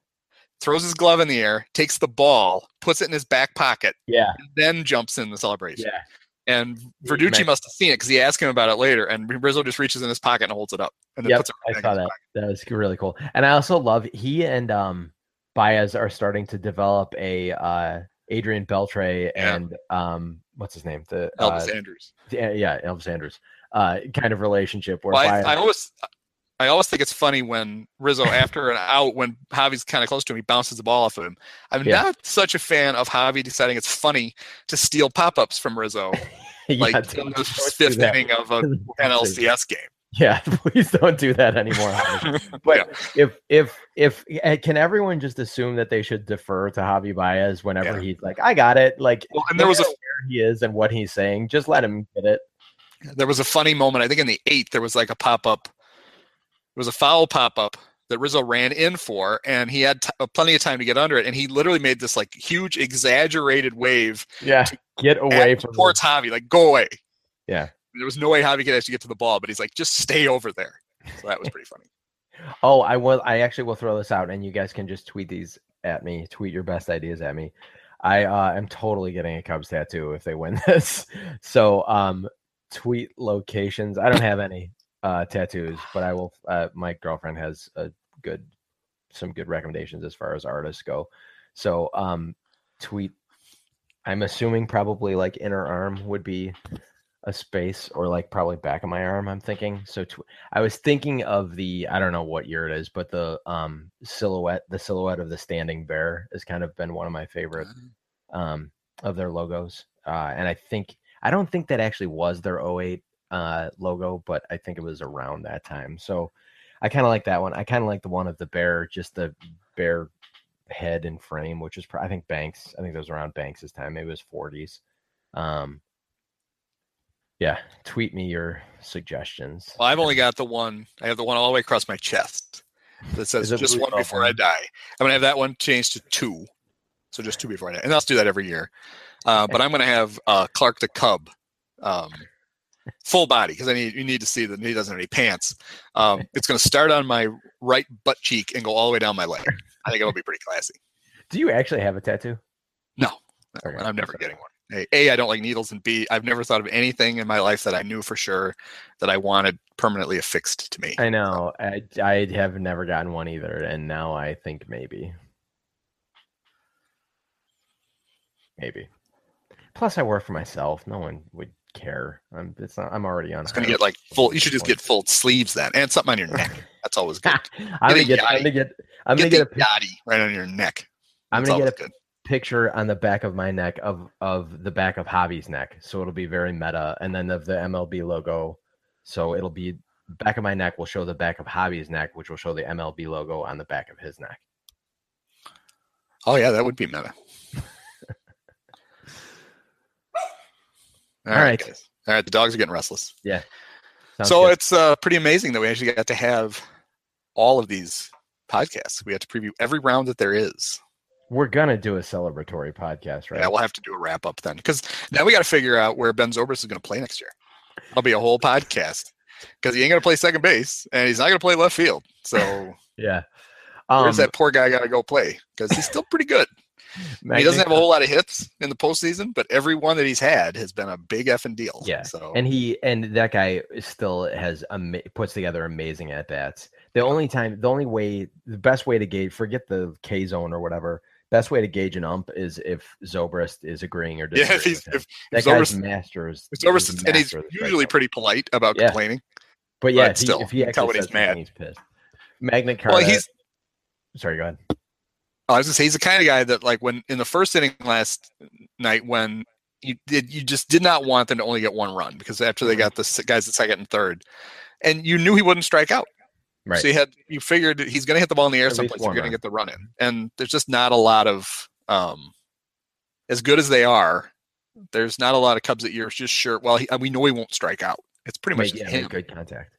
throws his glove in the air, takes the ball, puts it in his back pocket, yeah, then jumps in the celebration. Yeah. And Verducci must have seen it because he asked him about it later, and Rizzo just reaches in his pocket and holds it up. And yep, I saw that. Pocket. That was really cool. And I also love he and um Baez are starting to develop a uh Adrian Beltre and yeah. um what's his name? The Elvis uh, Andrus. Yeah, yeah, Elvis Andrus. Uh kind of relationship where well, I, I always I always think it's funny when Rizzo, after an out, when Javi's kind of close to him, he bounces the ball off of him. I'm yeah. not such a fan of Javi deciding it's funny to steal pop ups from Rizzo, yeah, like in the fifth inning of a NLCS game. Yeah, please don't do that anymore. but yeah. if if if eh, can everyone just assume that they should defer to Javi Baez whenever yeah. he's like, I got it. Like, well, and there was a where he is and what he's saying. Just let him get it. There was a funny moment. I think in the eighth, there was like a pop up It was a foul pop up that Rizzo ran in for, and he had t- uh, plenty of time to get under it, and he literally made this like huge exaggerated wave. Yeah, get away from towards Javi, like go away. Yeah, there was no way Javi could actually get to the ball, but he's like, just stay over there. So that was pretty funny. oh, I will. I actually will throw this out, and you guys can just tweet these at me. Tweet your best ideas at me. I uh, am totally getting a Cubs tattoo if they win this. So, um, tweet locations. I don't have any uh, tattoos, but I will. Uh, my girlfriend has a good, some good recommendations as far as artists go. So, um, tweet. I'm assuming probably like inner arm would be a space, or like probably back of my arm. I'm thinking. So, tw- I was thinking of the. I don't know what year it is, but the um silhouette, the silhouette of the standing bear has kind of been one of my favorite mm-hmm. um of their logos. Uh, and I think I don't think that actually was their 08 uh, logo, but I think it was around that time. So I kind of like that one. I kind of like the one of the bear, just the bear head and frame, which is I think Banks. I think that was around Banks's time. Maybe it was 40s. Um, yeah, tweet me your suggestions. Well, I've only got the one. I have the one all the way across my chest that says just one before I die. I'm gonna have that one changed to two, so just two before I die, and I'll do that every year. Uh, but I'm gonna have uh, Clark the Cub um, full body because I need you need to see that he doesn't have any pants. Um, it's going to start on my right butt cheek and go all the way down my leg. I think it'll be pretty classy. Do you actually have a tattoo? No, okay. I'm never getting one. A, I don't like needles, and B, I've never thought of anything in my life that I knew for sure that I wanted permanently affixed to me. I know. I, I have never gotten one either, and now I think maybe. Maybe. Plus, I work for myself. No one would care. I'm it's not, I'm already on. It's gonna get like full. You should just get full sleeves then, and something on your neck. That's always good. I'm, gonna get, I'm gonna get. I'm gonna get, a yachty right on your neck. I'm gonna get a good. Picture on the back of my neck of of the back of Javi's neck, so it'll be very meta, and then of the MLB logo. So it'll be back of my neck will show the back of Javi's neck, which will show the MLB logo on the back of his neck. Oh yeah, that would be meta. All, All right. right. All right. The dogs are getting restless. Yeah. Sounds so good. it's uh, pretty amazing that we actually got to have all of these podcasts. We have to preview every round that there is. We're gonna do a celebratory podcast, right? Yeah, we'll have to do a wrap up then, because now we got to figure out where Ben Zobrist is going to play next year. That'll be a whole podcast because he ain't going to play second base and he's not going to play left field. So yeah, um, where's that poor guy got to go play? Because he's still pretty good he doesn't have a whole lot of hits in the postseason, but every one that he's had has been a big effing deal. Yeah. So and he and that guy still has ama- puts together amazing at bats. The only time, the only way, the best way to gauge, forget the K zone or whatever. Best way to gauge an ump is if Zobrist is agreeing or Yeah, disagreeing. if he's if that Zobrist- guy's master is, if Zobrist is is- a and he's master usually pretty polite about Yeah. complaining. But yeah, but if he, still, if he actually he's mad. he's pissed. Magna Carta. Well, he's sorry. Go ahead. Oh, I was gonna say he's the kind of guy that like when in the first inning last night when you did you just did not want them to only get one run because after they mm-hmm. got the guys at second and third, and you knew he wouldn't strike out. Right. So you had you figured he's going to hit the ball in the air At someplace. You're going to get the run in, and there's just not a lot of um, as good as they are. There's not a lot of Cubs that you're just sure. Well, he, we know he won't strike out. It's pretty much yeah, him. good contact.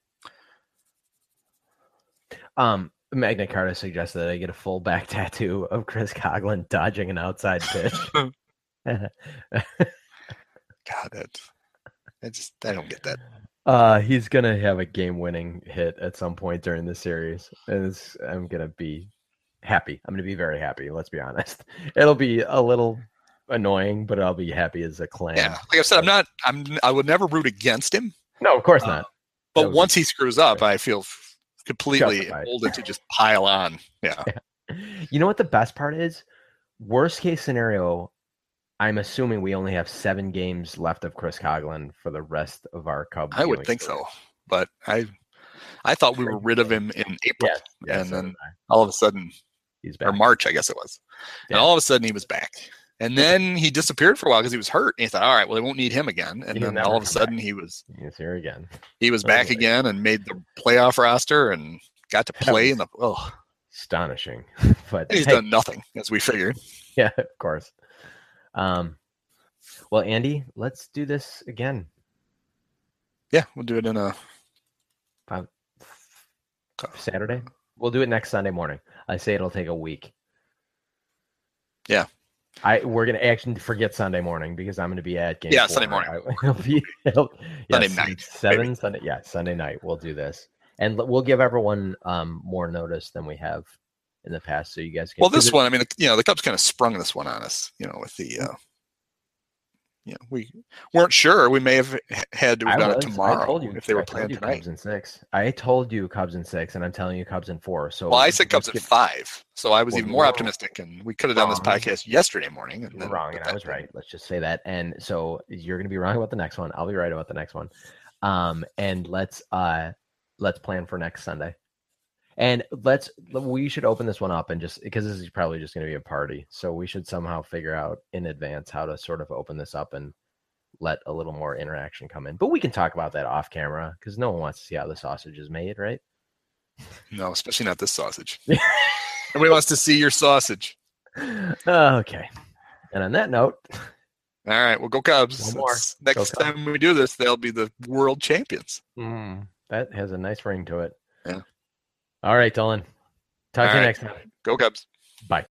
Um, Magna Carta suggested that I get a full back tattoo of Chris Coghlan dodging an outside pitch. God, that I just I don't get that. Uh, he's gonna have a game-winning hit at some point during the series, and it's, I'm gonna be happy. I'm gonna be very happy. Let's be honest. It'll be a little annoying, but I'll be happy as a clan. Yeah, like I said, I'm not. I'm. I would never root against him. No, of course Uh, not. But once he screws up, I feel completely emboldened to just pile on. Yeah. You know what the best part is? Worst case scenario, I'm assuming we only have seven games left of Chris Coghlan for the rest of our Cub. I would think story. so. But I I thought we were rid of him in April. Yeah, yeah, and so then all of a sudden he's back. or. March, I guess it was. Yeah. And all of a sudden he was back. And then he disappeared for a while because he was hurt. And he thought, all right, well, they won't need him again. And He'll then all of a sudden back. he was He's here again. he was Oh, back boy. again and made the playoff roster and got to play in the oh Astonishing, but and he's hey, done nothing, as we figured. yeah, of course. Um, well, Andy, let's do this again. Yeah, we'll do it in a Saturday. We'll do it next Sunday morning. I say it'll take a week. Yeah. I we're gonna actually forget Sunday morning because I'm gonna be at game. Yeah, four. Sunday morning. I, it'll be it'll, Sunday night, seven Sunday. Yeah, Sunday night. We'll do this, and we'll give everyone um more notice than we have in the past, so you guys can. Well, this one, I mean, you know, the Cubs kind of sprung this one on us, you know, with the, uh, you know, we weren't sure. We may have had to have done was. it I tomorrow told you if they were I told playing you tonight. Cubs in six. I told you Cubs in six, and I'm telling you Cubs in four. So Well, I said Cubs at five, so I was Well, even more optimistic, and we could have done this podcast yesterday morning. And then, wrong, and I was right. Let's just say that. And so you're going to be wrong about the next one. I'll be right about the next one. Um, and let's uh, let's plan for next Sunday. And let's we should open this one up and just because this is probably just going to be a party, so we should somehow figure out in advance how to sort of open this up and let a little more interaction come in. But we can talk about that off camera because no one wants to see how the sausage is made, right? No, especially not this sausage. Nobody wants to see your sausage. okay. And on that note, All right, well, go Cubs. One more. Next Go Cubs. time we do this, they'll be the world champions. mm, that has a nice ring to it. Yeah. All right, Dylan. Talk All to you right. next time. Go Cubs. Bye.